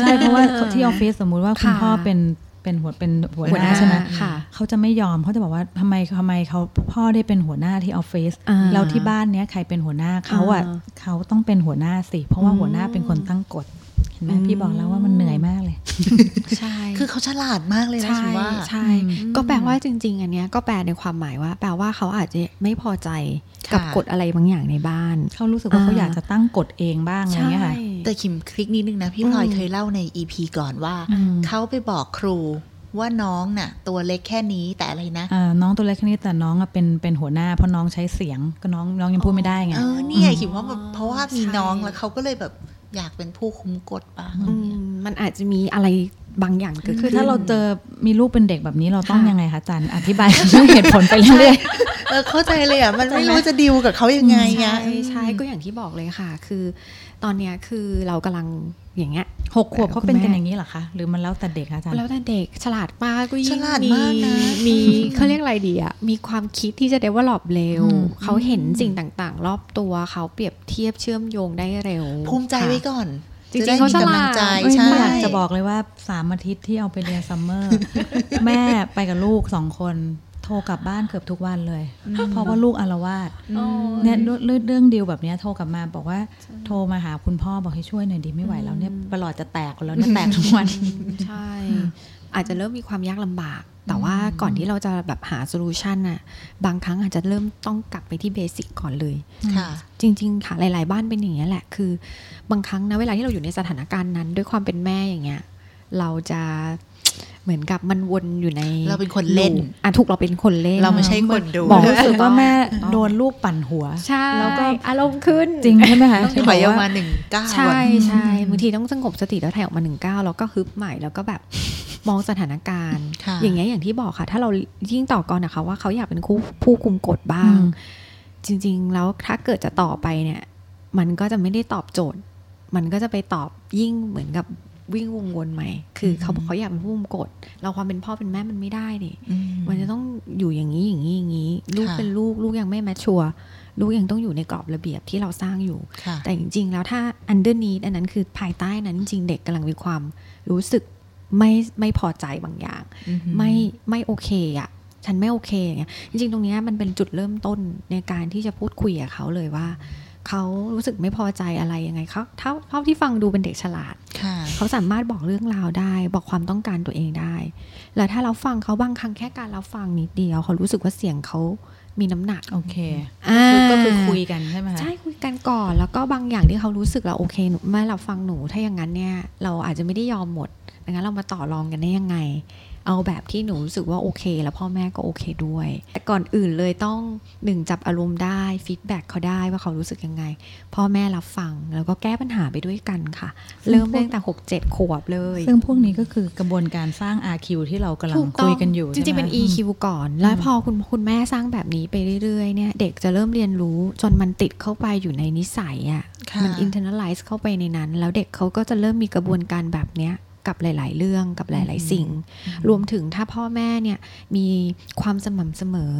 ใช่เพราะว่าที่ออฟฟิศสมมุติว่าคุณค่ะพ่อเป็น เป็นหัวเป็นหัวหัวหหน้าน้าใช่ไหมค่ะเขาจะไม่ยอมเขาจะบอกว่าทำไมทำไมเขาพ่อได้เป็นหัวหน้าที่ออฟฟิศอ่าแล้วที่บ้านเนี้ยใครเป็นหัวหน้าเขาอะอ่าเขาต้องเป็นหัวหน้าสิ เพราะว่าอืมหัวหน้าเป็นคนตั้งกฎ เห็นไหมอืมพี่บอกแล้วว่ามันเหนื่อยมากเลย ใช่ คือเขาฉลาดมากเลยนะใช่ฉันว่าใช่อืมก็แปลว่าจริง ๆ อันเนี้ยก็แปลในความหมายว่า แปลว่าเขาอาจจะไม่พอใจกับค่ะกฎอะไรบางอย่างในบ้าน เขารู้สึกว่าอ่าเขาอยากจะตั้งกฎเองบ้างอะไรเงี้ยค่ะ แต่คิมคลิกนิดนึงนะ พี่พลอยอืมเคยเล่าในอีพีก่อนว่าอืมเขาไปบอกครูว่าน้องน่ะ ตัวเล็กแค่นี้แต่อะไรนะอ่าน้องตัวเล็กแค่นี้แต่น้องอะเป็นเป็นหัวหน้าเพราะน้องใช้เสียงก็น้องน้องยังพูดไม่ได้ไงเออเนี่ยคิมว่าแบบเพราะว่ามีใช่น้องแล้วเขาก็เลยแบบ อยากเป็นผู้คุมกฎบ้างมันอาจจะมีอะไร บางอย่างเกิดคือขึ้นถ้าเราเจอมีลูกเป็นเด็กแบบนี้เราต้องค่ะยังไงคะอาจารย์อธิบายเรื่องเหตุผลไปเรื่อยเออเข้าใจเลยอะมันไม่รู้จะดิวกับเขายังไงใช่อะใช่ก็อย่างที่บอกเลยค่ะ คือ ตอนเนี้ยคือเรากำลังอย่างเงี้ยหกขวบเขาเป็นกันคุณแม่อย่างนี้เหรอคะหรือมันแล้วแต่เด็กคะอาจารย์แล้วแต่เด็กฉลาดมากก็ยิ่งฉลาดมากนะมีเขาเรียกอะไรดีอะมีความคิดที่จะ develop เร็วอืมเขาเห็นสิ่งต่างๆ รอบตัวเขาเปรียบเทียบเชื่อมโยงได้เร็ว ภูมิใจไว้ก่อน จริงๆจะได้เขามีฉกำลาดลังใจเอ้ยใช่ไม่อยากจะบอกเลยว่าสามอาทิตย์ที่เอาไปเรียน summer แม่ไปกับลูกสองคนโทรกลับบ้านเกือบทุกวันเลย เพราะว่าลูกอาละวาดอ๋อเนี่ยเรื่องเรื่องเรื่องดีลแบบเนี้ยโทรกลับมาบอกว่าโทรมาหาคุณพ่อบอกให้ช่วยหน่อยดิไม่ไหวแล้วเนี่ยประหลอดจะแตกแล้วเนี่ยแตกทุกวันใช่ อาจจะเริ่มมีความยากลำบาก แต่ว่าก่อนที่เราจะแบบหา solution น่ะบางครั้งอาจจะเริ่มต้องกลับไปที่ basic ก่อนเลยค่ะ จริง ๆ ค่ะหลาย ๆ บ้านเป็นอย่างเนี้ยแหละ คือบางครั้งนะเวลาที่เราอยู่ในสถานการณ์นั้น ด้วยความเป็นแม่อย่างเงี้ย เราจะเหมือนกับมันวนอยู่ใน เราเป็นคนเล่นอะถูกเราเป็นคนเล่น เราไม่ใช่คนดูบอกรู้สึกว่าแม่โดนลูกปั่นหัวใช่แล้วก็อารมณ์ขึ้นจริงใช่ไหมคะต้องที่ถบอยอกออกว่ามาหนึ่งเก้าใช่อะใช่บางทีต้องสงบสติแล้วถอยออกมาหนึ่งก้าวแล้วก็ฮึบใหม่แล้วก็แบบ มองสถานการณ์ค่ะอย่างเงี้ยอย่างที่บอกค่ะ ถ้าเรายิ่งต่อกรนะคะว่าเขาอยากเป็นคู่ผู้คุมกฎบ้างอืมจริง ๆ แล้วถ้าเกิดจะต่อไปเนี่ย มันก็จะไม่ได้ตอบโจทย์ มันก็จะไปตอบยิ่งเหมือนกับวิ่งวงวนใหม่ คือเขาบอกเขาอยากเป็นผู้คุมกฎ เราความเป็นพ่อเป็นแม่มันไม่ได้ดิอืมันจะต้องอยู่อย่างนี้อย่างนี้อย่างนี้ ลูกค่ะเป็นลูกลูกยังไม่แมชชัวร์ลูกยังต้องอยู่ในกรอบระเบียบที่เราสร้างอยู่ค่ะแต่จริง ๆ แล้วถ้า underneath อันนั้นคือภายใต้นั้นจริงๆเด็กกำลังมีความรู้สึก ไม่ไม่พอใจบางอย่างอือหือไม่ไม่โอเคอะฉันไม่โอเคอย่างเงี้ยจริงๆ ตรงเนี้ยมันเป็นจุดเริ่มต้นในการที่จะพูดคุยกับเขาเลยว่า เขารู้สึกไม่พอใจอะไรยังไงเขาเท่าเท่าที่ฟังดูเป็นเด็กฉลาดค่ะเขาสามารถบอกเรื่องราวได้ บอกความต้องการตัวเองได้ แล้วถ้าเราฟังเขาบางครั้งแค่การรับฟังนิดเดียวเขารู้สึกว่าเสียงเขามีน้ำหนักโอเคอ่าคือก็คือคุยกันใช่ไหมคะใช่คุยกันก่อนแล้วก็บางอย่างที่เขารู้สึกเราโอเคหนูไม่รับฟังหนูถ้าอย่างนั้นเนี่ย เราอาจจะไม่ได้ยอมหมด ดังนั้นเรามาต่อรองกันได้ยังไง เอาแบบที่หนูรู้สึกว่าโอเค แล้วพ่อแม่ก็โอเคด้วย แต่ก่อนอื่นเลยต้องหนึ่งจับอารมณ์ได้ฟีดแบ็กเขาได้ว่าเขารู้สึกยังไง พ่อแม่รับฟังแล้วก็แก้ปัญหาไปด้วยกันค่ะ เริ่มตั้งแต่หกเจ็ดขวบเลย ซึ่งพวกนี้ก็คือกระบวนการสร้าง RQ ที่เรากำลังถูต้คุยกันอยู่ จริงๆเป็นใช่ไหม EQ ก่อน แล้วพอคุณคุณแม่สร้างแบบนี้ไปเรื่อยๆเนี่ยเด็กจะเริ่มเรียนรู้จนมันติดเข้าไปอยู่ในนิสัยอะ่ะค่ะมัน internalize เข้าไปในนั้น แล้วเด็กเขาก็จะเริ่มมีกระบวนการแบบเนี้ย กับหลาย ๆ เรื่องกับหลาย ๆ สิ่ง รวมถึงถ้าพ่อแม่เนี่ยมีความสม่ำเสมอ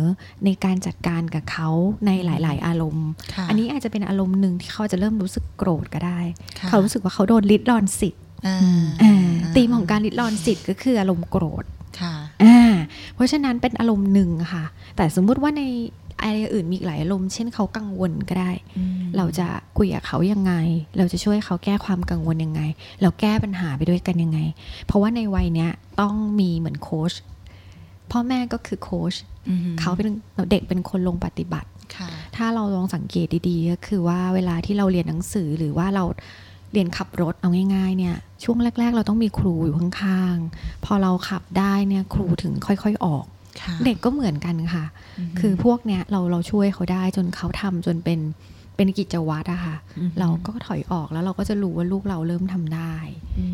ในการจัดการกับเขาในหลาย ๆ อารมณ์ค่ะอันนี้อาจจะเป็นอารมณ์หนึ่งที่เขาจะเริ่มรู้สึกโกรธก็ได้ค่ะเขารู้สึกว่าเขาโดนลิดรอนสิทธิ์อ่าอ่าธีมของการลิดรอนสิทธิ์ก็คืออารมณ์โกรธค่ะอ่าเพราะฉะนั้นเป็นอารมณ์หนึ่งค่ะ แต่สมมุติว่าใน อะไรอื่นมีอีกหลายอารมณ์เช่นเขากังวลก็ได้ เราจะคุยกับเขายังไง เราจะช่วยเขาแก้ความกังวลยังไง เราแก้ปัญหาไปด้วยกันยังไง เพราะว่าในวัยเนี้ยต้องมีเหมือนโค้ชพ่อแม่ก็คือโค้ชอือหือเขาเป็นเด็กเป็นคนลงปฏิบัติค่ะถ้าเราลองสังเกตดีๆ ก็คือว่าเวลาที่เราเรียนหนังสือหรือว่าเราเรียนขับรถเอาง่าย ๆ เนี่ย ช่วงแรก ๆ เราต้องมีครูอยู่ข้างๆ พอเราขับได้เนี่ยครูถึงค่อย ๆ ออกค่ะ เด็กก็เหมือนกันค่ะ คือพวกเนี้ยเราเราช่วยเขาได้จนเขาทำจนเป็นเป็นกิจวัตรอะค่ะอือหือเราก็ถอยออกแล้วเราก็จะรู้ว่าลูกเราเริ่มทำได้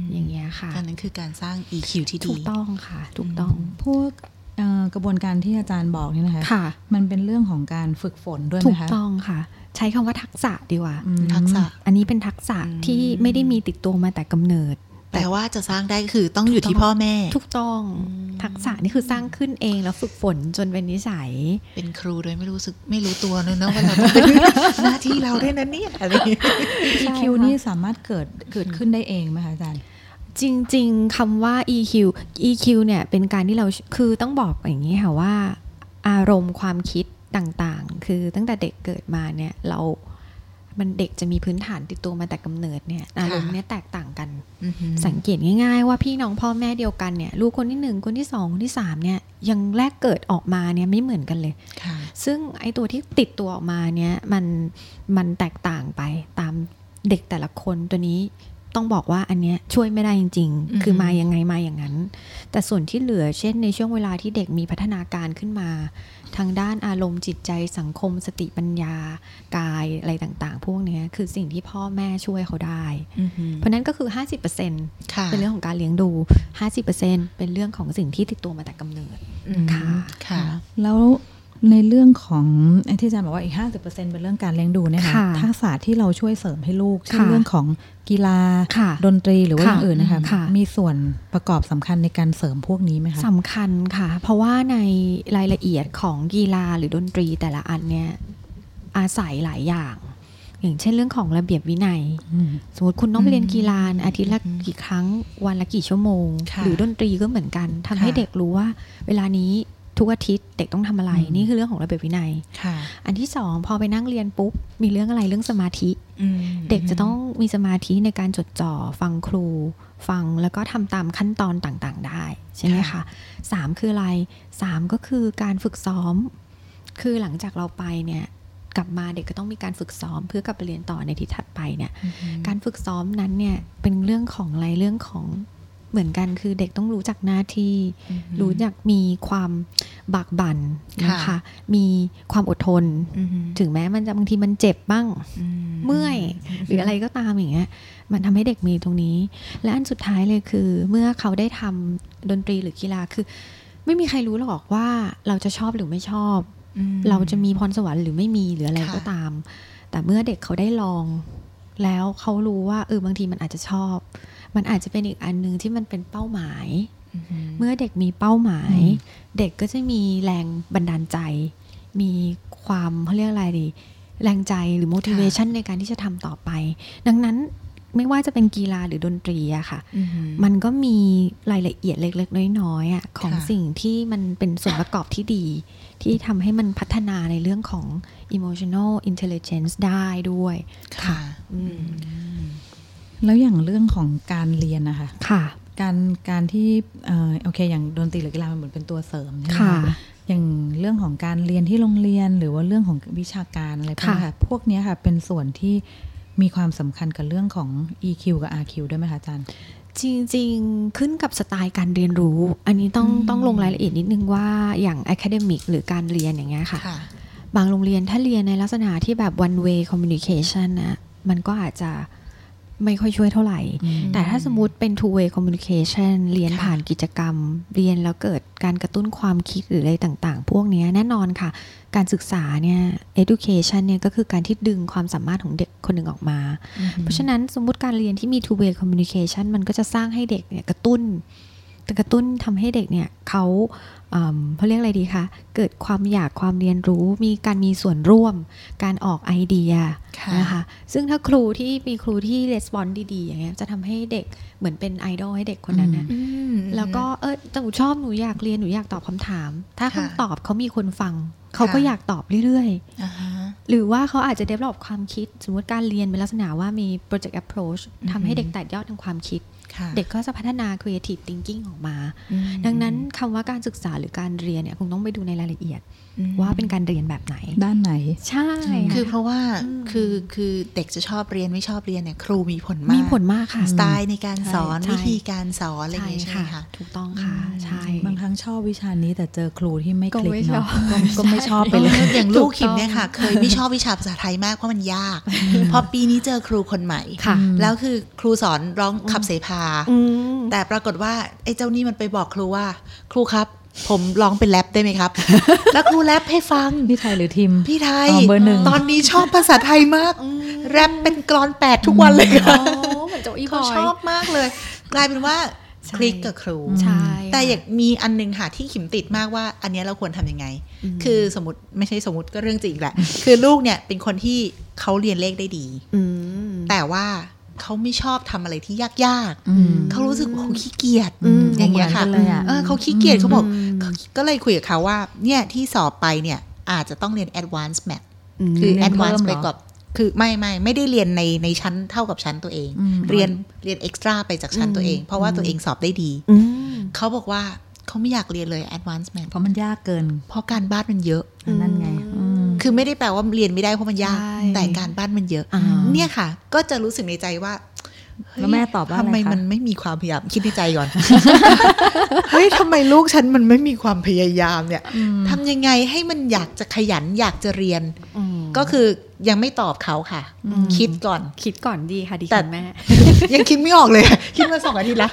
มอย่างเงี้ยค่ะอันนั้นคือการสร้าง EQ ที่ถูดีกต้องค่ะ ถูกต้องพวกเอ่อกระบวนการที่อาจารย์บอกเนี่ยนะคะค่ะมันเป็นเรื่องของการฝึกฝนด้วยไหถูมกคะต้องค่ะ ใช้คำว่าทักษะดีกว่าอืมทักษะ อันนี้เป็นทักษะอืมที่ไม่ได้มีติดตัวมาแต่กำเนิด แต่ว่าจะสร้างได้คือต้องอยู่ที่พ่อแม่ถูกต้องอืมทักษะนี่คือสร้างขึ้นเองแล้วฝึกฝนจนเป็นนิสัย เป็นครูโดยไม่รู้สึกไม่รู้ตัวเลยเนอะว่าเราต้องเป็นหน้าที่เราด้วยนะเนี่ยอะไรอย่างเงี้ย EQ นี่สามารถเกิดเกิดขึ้นได้เองไหมคะอาจารย์จริง ๆคำว่า EQ EQ เนี่ยเป็นการที่เราคือต้องบอกอย่างนี้ค่ะว่า อารมณ์ความคิดต่างๆ คือตั้งแต่เด็กเกิดมาเนี่ยเรา มันเด็กจะมีพื้นฐานติดตัวมาแต่กำเนิดเนี่ยอารมณ์เนี่ยแตกต่างกันอือหือสังเกตง่าย ๆ ว่าพี่น้องพ่อแม่เดียวกันเนี่ยลูกคนที่หนึ่งคนที่สองคนที่สามเนี่ยยังแรกเกิดออกมาเนี่ยไม่เหมือนกันเลยค่ะซึ่งไอตัวที่ติดตัวออกมาเนี่ยมันมันแตกต่างไปตามเด็กแต่ละคนตัวนี้ ต้องบอกว่าอันเนี้ยช่วยไม่ได้จริงอือฮึๆคือมายังไงมาอย่างนั้น แต่ส่วนที่เหลือเช่นในช่วงเวลาที่เด็กมีพัฒนาการขึ้นมา ทางด้านอารมณ์จิตใจสังคมสติปัญญากายอะไรต่างๆ พวกเนี้ยคือสิ่งที่พ่อแม่ช่วยเขาได้อือหือเพราะนั้นก็คือ 50%ค่ะเป็นเรื่องของการเลี้ยงดู 50%เป็นเรื่องของสิ่งที่ติดตัวมาแต่กำเนิดอืมค่ะค่ะแล้ว ในเรื่องของไอ้ที่อาจารย์บอกว่าอีก 50%เป็นเรื่องการเลี้ยงดูเนี่ยค่ะค่ะทักษะที่เราช่วยเสริมให้ลูกเช่นค่ะเรื่องของกีฬาค่ะดนตรีหรือว่าอค่ะย่างอื่นนะคะค่ะมีส่วนประกอบสำคัญในการเสริมพวกนี้ไหมคะสำคัญค่ะ เพราะว่าในรายละเอียดของกีฬาหรือดนตรีแต่ละอันเนี่ยอาศัยหลายอย่างอย่างเช่นเรื่องของระเบียบวินัยอืมสมมติคุณต้องไปเรียนกีฬาอาทิตย์ละกี่ครั้งวันละกี่ชั่วโมงค่ะหรือดนตรีก็เหมือนกันทำให้ค่ะเด็กรู้ว่า เวลานี้ ทุกอาทิตย์เด็กต้องทำอะไรอืมนี่คือเรื่องของระเบียบวินัยค่ะอันที่สองพอไปนั่งเรียนปุ๊บ มีเรื่องอะไรเรื่องสมาธิอืมเด็กจะต้องมีสมาธิในการจดจ่อฟังครู ฟังแล้วก็ทำตามขั้นตอนต่างๆ ได้ใช่ไหมคะสามคืออะไรสามก็คือการฝึกซ้อม คือหลังจากเราไปเนี่ยกลับมาเด็กก็ต้องมีการฝึกซ้อมเพื่อกลับไปเรียนต่อในที่ถัดไปเนี่ยอืมการฝึกซ้อมนั้นเนี่ยเป็นเรื่องของอะไรเรื่องของ เหมือนกันคือเด็กต้องรู้จักหน้าที่อืมรู้จักมีความบากบั่นนะคะค่ะมีความอดทนอืมถึงแม้มันจะบางทีมันเจ็บบ้างอืเมื่อย หรืออะไรก็ตามอย่างเงี้ยมันทำให้เด็กมีตรงนี้ และอันสุดท้ายเลยคือ เมื่อเขาได้ทำดนตรีหรือกีฬาคือ ไม่มีใครรู้หรอกว่าเราจะชอบหรือไม่ชอบอืมเราจะมีพรสวรรค์หรือไม่มีหรืออะไรค่ะก็ตาม แต่เมื่อเด็กเขาได้ลองแล้วเขารู้ว่าเออบางทีมันอาจจะชอบ มันอาจจะเป็นอีกอันหนึ่งที่มันเป็นเป้าหมายอืมเมื่อเด็กมีเป้าหมายอืมเด็กก็จะมีแรงบันดาลใจ มีความเขาเรียกอะไรดี แรงใจหรือ motivation ในการที่จะทำต่อไป ดังนั้นไม่ว่าจะเป็นกีฬาหรือดนตรีอะค่ะอืมมันก็มีรายละเอียดเล็ก ๆ น้อยๆอะของค่ะสิ่งที่มันเป็นส่วนประกอบที่ดี ที่ทำให้มันพัฒนาในเรื่องของ emotional intelligence ได้ด้วย ค่ะอืม แล้วอย่างเรื่องของการเรียนนะคะค่ะการการที่เอ่อโอเค อย่างดนตรีหรือกีฬามันเหมือนเป็นตัวเสริมใช่ไหมค่ะอย่างเรื่องของการเรียนที่โรงเรียนหรือว่าเรื่องของวิชาการอะไรพวกนี้ค่ะค่ะพวกเนี้ยค่ะเป็นส่วนที่มีความสำคัญกับเรื่องของ EQ กับ RQ ด้วยไหมคะอาจารย์ จริงๆ ขึ้นกับสไตล์การเรียนรู้ อันนี้ต้องอืมต้องลงรายละเอียดนิดนึงว่าอย่าง academic หรือการเรียนอย่างเงี้ยค่ะค่ะ บางโรงเรียนถ้าเรียนในลักษณะที่แบบ one way communication นะมันก็อาจจะ ไม่ค่อยช่วยเท่าไหร่ แต่ถ้าสมมติเป็น two way communication เรียนค่ะผ่านกิจกรรม เรียนแล้วเกิดการกระตุ้นความคิดหรืออะไรต่าง ๆ พวกเนี้ยแน่นอนค่ะ การศึกษาเนี่ย education เนี่ยก็คือการที่ดึงความสามารถของเด็กคนหนึ่งออกมา เพราะฉะนั้นสมมติการเรียนที่มี two way communication มันก็จะสร้างให้เด็กเนี่ยกระตุ้นกระตุ้นทำให้เด็กเนี่ยเขาอืม เขาเรียกอะไรดีคะ เกิดความอยากความเรียนรู้ มีการมีส่วนร่วม การออกไอเดียค่ะนะคะ ซึ่งถ้าครูที่มีครูที่レスปอนดีๆ อย่างเงี้ย จะทำให้เด็กเหมือนเป็นไอดอลให้เด็กคนนั้นนะอืมแล้วก็เออแต่หนูชอบหนูอยากเรียนหนูอยากตอบคำถาม ถ้าค่ะคำตอบเขามีคนฟัง เขาก็ค่ะอยากตอบเรื่อยๆอ่าฮะหรือว่าเขาอาจจะ develop ความคิด สมมติการเรียนเป็นลักษณะว่ามี project approach อือฮึทำให้เด็กแตกยอดทางความคิดค่ะ เด็กก็จะพัฒนา creative thinking ออกมาอืมดังนั้นคำว่าการศึกษาหรือการเรียนเนี่ยคงต้องไปดูในรายละเอียดอืม ว่าเป็นการเรียนแบบไหน ด้านไหน ใช่ คือเพราะว่าอืมคือคือเด็กจะชอบเรียนไม่ชอบเรียนเนี่ยครูมีผลมาก มีผลมากค่ะ สไตล์ในการสอนใช่วิธีการสอนอะไรอย่างใช่เงี้ยใช่ไหมค่ะคะถูกต้องค่ะอืมใช่ บางครั้งชอบวิชานี้แต่เจอครูที่ไม่ก็คลิกไม่ชอบเนาะก็ก็ไม่ชอบไปเลยอออย่างลูกถูกต้องขิมเนี่ยค่ะ เคยไม่ชอบวิชาภาษาไทยมากเพราะมันยาก พอปีนี้เจอครูคนใหม่ค่ะอืมแล้วคือครูสอนร้องขับเสพาอืมแต่ปรากฏว่าไอ้เจ้านี่มันไปบอกครูว่า ครูครับ ผมร้องเป็นแรปได้ไหมครับ แล้วครูแรปให้ฟัง พี่ไทยหรือทีมพี่ไทยอ๋อเบอร์หนึ่งตอนนี้ชอบภาษาไทยมาก แรปเป็นกรอนแปดทุกวันเลยค่ะอ๋อเหมือนโจอีบเขาอยชอบมากเลย กลายเป็นว่าใช่คลิกกับครูใช่แต่ค่ะอยากมีอันนึงค่ะที่ขิมติดมากว่า อันเนี้ยเราควรทำยังไงอืมคือสมมติไม่ใช่สมมติก็เรื่องจริงแหละ คือลูกเนี่ยเป็นคนที่เขาเรียนเลขได้ดีอืมแต่ว่า เขาไม่ชอบทำอะไรที่ยากอืมๆเขารู้สึกว่าเขาขี้เกียจอืมอย่างเงี้ยค่ะเหมือนกันเลยอะเออเขาขี้เกียจเขาบอกอืมเขาก็เลยคุยกับเขาว่า เนี่ยที่สอบไปเนี่ยอาจจะต้องเรียน advanced math มคือเรียนเพิ่ม advanced เหรไปอกับคือไม่ไม่ไม่ได้เรียนในในชั้นเท่ากับชั้นตัวเองอืมเรียนเรียน extra ไปจากชั้นตัวเอง เพราะว่าตัวเองสอบได้ดีอืมเขาบอกว่าเขาไม่อยากเรียนเลย advanced math เพราะมันยากเกิน เพราะการบ้านมันเยอะอืมนั่นไงอืม คือไม่ได้แปลว่าเรียนไม่ได้เพราะมันยากใช่แต่การบ้านมันเยอะอ่าเนี่ยค่ะ ก็จะรู้สึกในใจว่าเฮ้ย แล้วแม่ตอบว่าอะไรทำไมคะมันไม่มีความพยายามคิดในใจก่อน เฮ้ยทำไมลูกฉันมันไม่มีความพยายามเนี่ยทำยังไงให้มันอยากจะขยันอยากจะเรียนอืมก็คือยังไม่ตอบเขาค่ะ คิดก่อนคิดก่อนดีค่ะดิแต่ฉันแม่ ยังคิดไม่ออกเลย คิดมาสองอาทิตย์ละ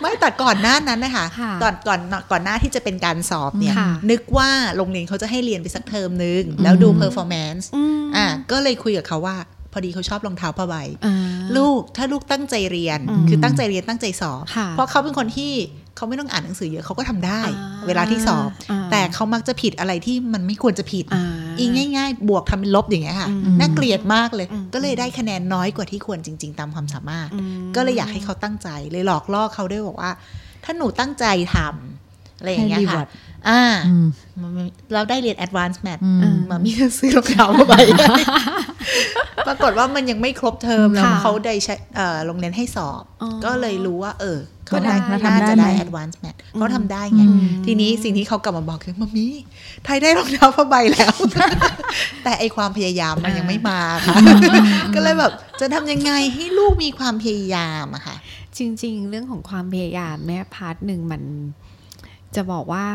ไม่แต่ก่อนหน้านั้นนะคะค่ะก่อนก่อนก่อนหน้าที่จะเป็นการสอบเนี่ยค่ะนึกว่าโรงเรียนเขาจะให้เรียนไปสักเทอมนึง แล้วดู performance อืมอะก็เลยคุยกับเขาว่า พอดีเขาชอบรองเท้าผ้าใบอ่าลูกถ้าลูกตั้งใจเรียนอืมคือตั้งใจเรียนตั้งใจสอบค่ะเพราะเขาเป็นคนที่เขาไม่ต้องอ่านหนังสือเยอะเขาก็ทำได้อ่าเวลาที่สอบอ่าแต่เขามักจะผิดอะไรที่มันไม่ควรจะผิดอ่าอีง่าย ๆ บวกทำเป็นลบอย่างเงี้ยค่ะอืมน่าเกลียดมากเลยอืมก็เลยได้คะแนนน้อยกว่าที่ควรจริง ๆ ตามความสามารถอืมก็เลยอยากให้เขาตั้งใจเลยหลอกล่อเขาด้วยบอกว่า ถ้าหนูตั้งใจทำ อะไรอย่างเงี้ยให้ค่ะ reward อ่าอืมเราได้เรียน advanced math อืมมามีซื้อรองเท้ามาใบปรากฏว่ามันยังไม่ครบเทอมแล้วค่ะเขาได้ใช้เอ่อโรงเรียนให้สอบอ๋อก็เลยรู้ว่า เออก็ได้เขาแล้วทำได้น่าจะไหมได้ advanced math เขาทำได้ไงอืมทีนี้สิ่งที่เขากลับมาบอกคือมัมมี่ไทยได้รองเท้าผ้าใบแล้ว แต่ไอความพยายามมันยังไม่มาค่ะก็เลยแบบจะทำยังไงให้ลูกมีความพยายามอะค่ะ จริง ๆ เรื่องของความพยายามเนี่ย part หนึ่งมัน จะบอกว่า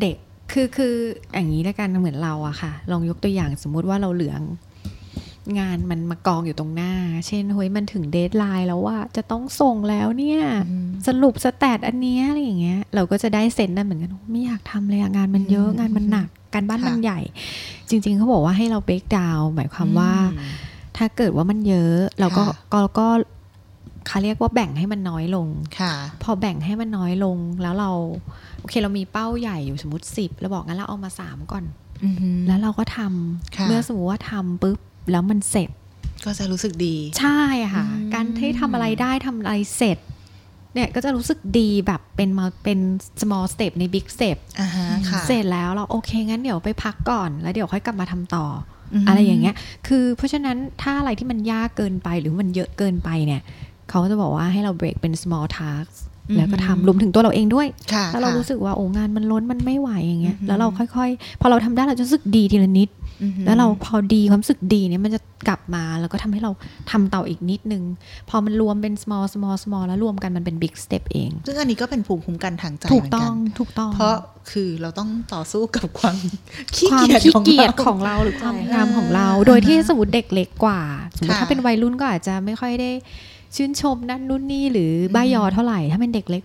เด็กคือคืออย่างนี้แล้วกันเหมือนเราอะค่ะ ลองยกตัวอย่างสมมุติว่าเราเหลือง งานมันมากองอยู่ตรงหน้า เช่นเฮ้ยมันถึง deadline แล้วว่าจะต้องส่งแล้วเนี่ย สรุป stat อันเนี้ยอะไรอย่างเงี้ย เราก็จะได้ sense นั้นเหมือนกันไม่อยากทำเลยอะงานมันเยอะงานมันหนัก การบ้านมันค่ะใหญ่ จริง ๆเขาบอกว่าให้เรา break down หมายความว่าอืมถ้าเกิดว่ามันเยอะ เราก็ค่ะก็ก็ เขาเรียกว่าแบ่งให้มันน้อยลงค่ะ พอแบ่งให้มันน้อยลงแล้วเรา โอเคเรามีเป้าใหญ่อยู่สมมติสิบเราบอกงั้นเราเอามาสามก่อนอือหือแล้วเราก็ทำค่ะเมื่อสมมติว่าทำปุ๊บแล้วมันเสร็จ ก็จะรู้สึกดี ใช่ค่ะอืมการที่ทำอะไรได้ทำอะไรเสร็จเนี่ยก็จะรู้สึกดีแบบเป็นมาเป็น small step ใน big step อ่าฮะค่ะเสร็จแล้วเราโอเค งั้นเดี๋ยวไปพักก่อนแล้วเดี๋ยวค่อยกลับมาทำต่ออมอะไรอย่างเงี้ย คือเพราะฉะนั้นถ้าอะไรที่มันยากเกินไปหรือมันเยอะเกินไปเนี่ย เขาจะบอกว่าให้เรา break เป็น small tasks อืมแล้วก็ทำรวมถึงตัวเราเองด้วยค่ะถ้าเราค่ะรู้สึกว่าโอ้งานมันล้นมันไม่ไหวอย่างเงี้ยอือหือแล้วเราค่อยๆ พอเราทำได้เราจะรู้สึกดีทีละนิดอือหือแล้วเราพอดีความรู้สึกดีเนี่ยมันจะกลับมาแล้วก็ทำให้เราทำต่ออีกนิดนึง พอมันรวมเป็น small small small แล้วรวมกันมันเป็น big step เอง ซึ่งอันนี้ก็เป็นภูมิคุ้มกันทางใจถูกเหมืนต้องถูกต้อง เพราะคือเราต้องต่อสู้กับความขี้ความเกียจขี้ของเกียจเราของเราหรือความใช่พยายามของเราอ่าโดยที่สมมติเด็กเล็กกว่าสมมติค่ะถ้าเป็นวัยรุ่นก็อาจจะไม่ค่อยได้ ชื่นชมนั่นนู่นนี่หรือบ้ายอเท่าไหร่ ถ้าเป็นเด็กเล็ก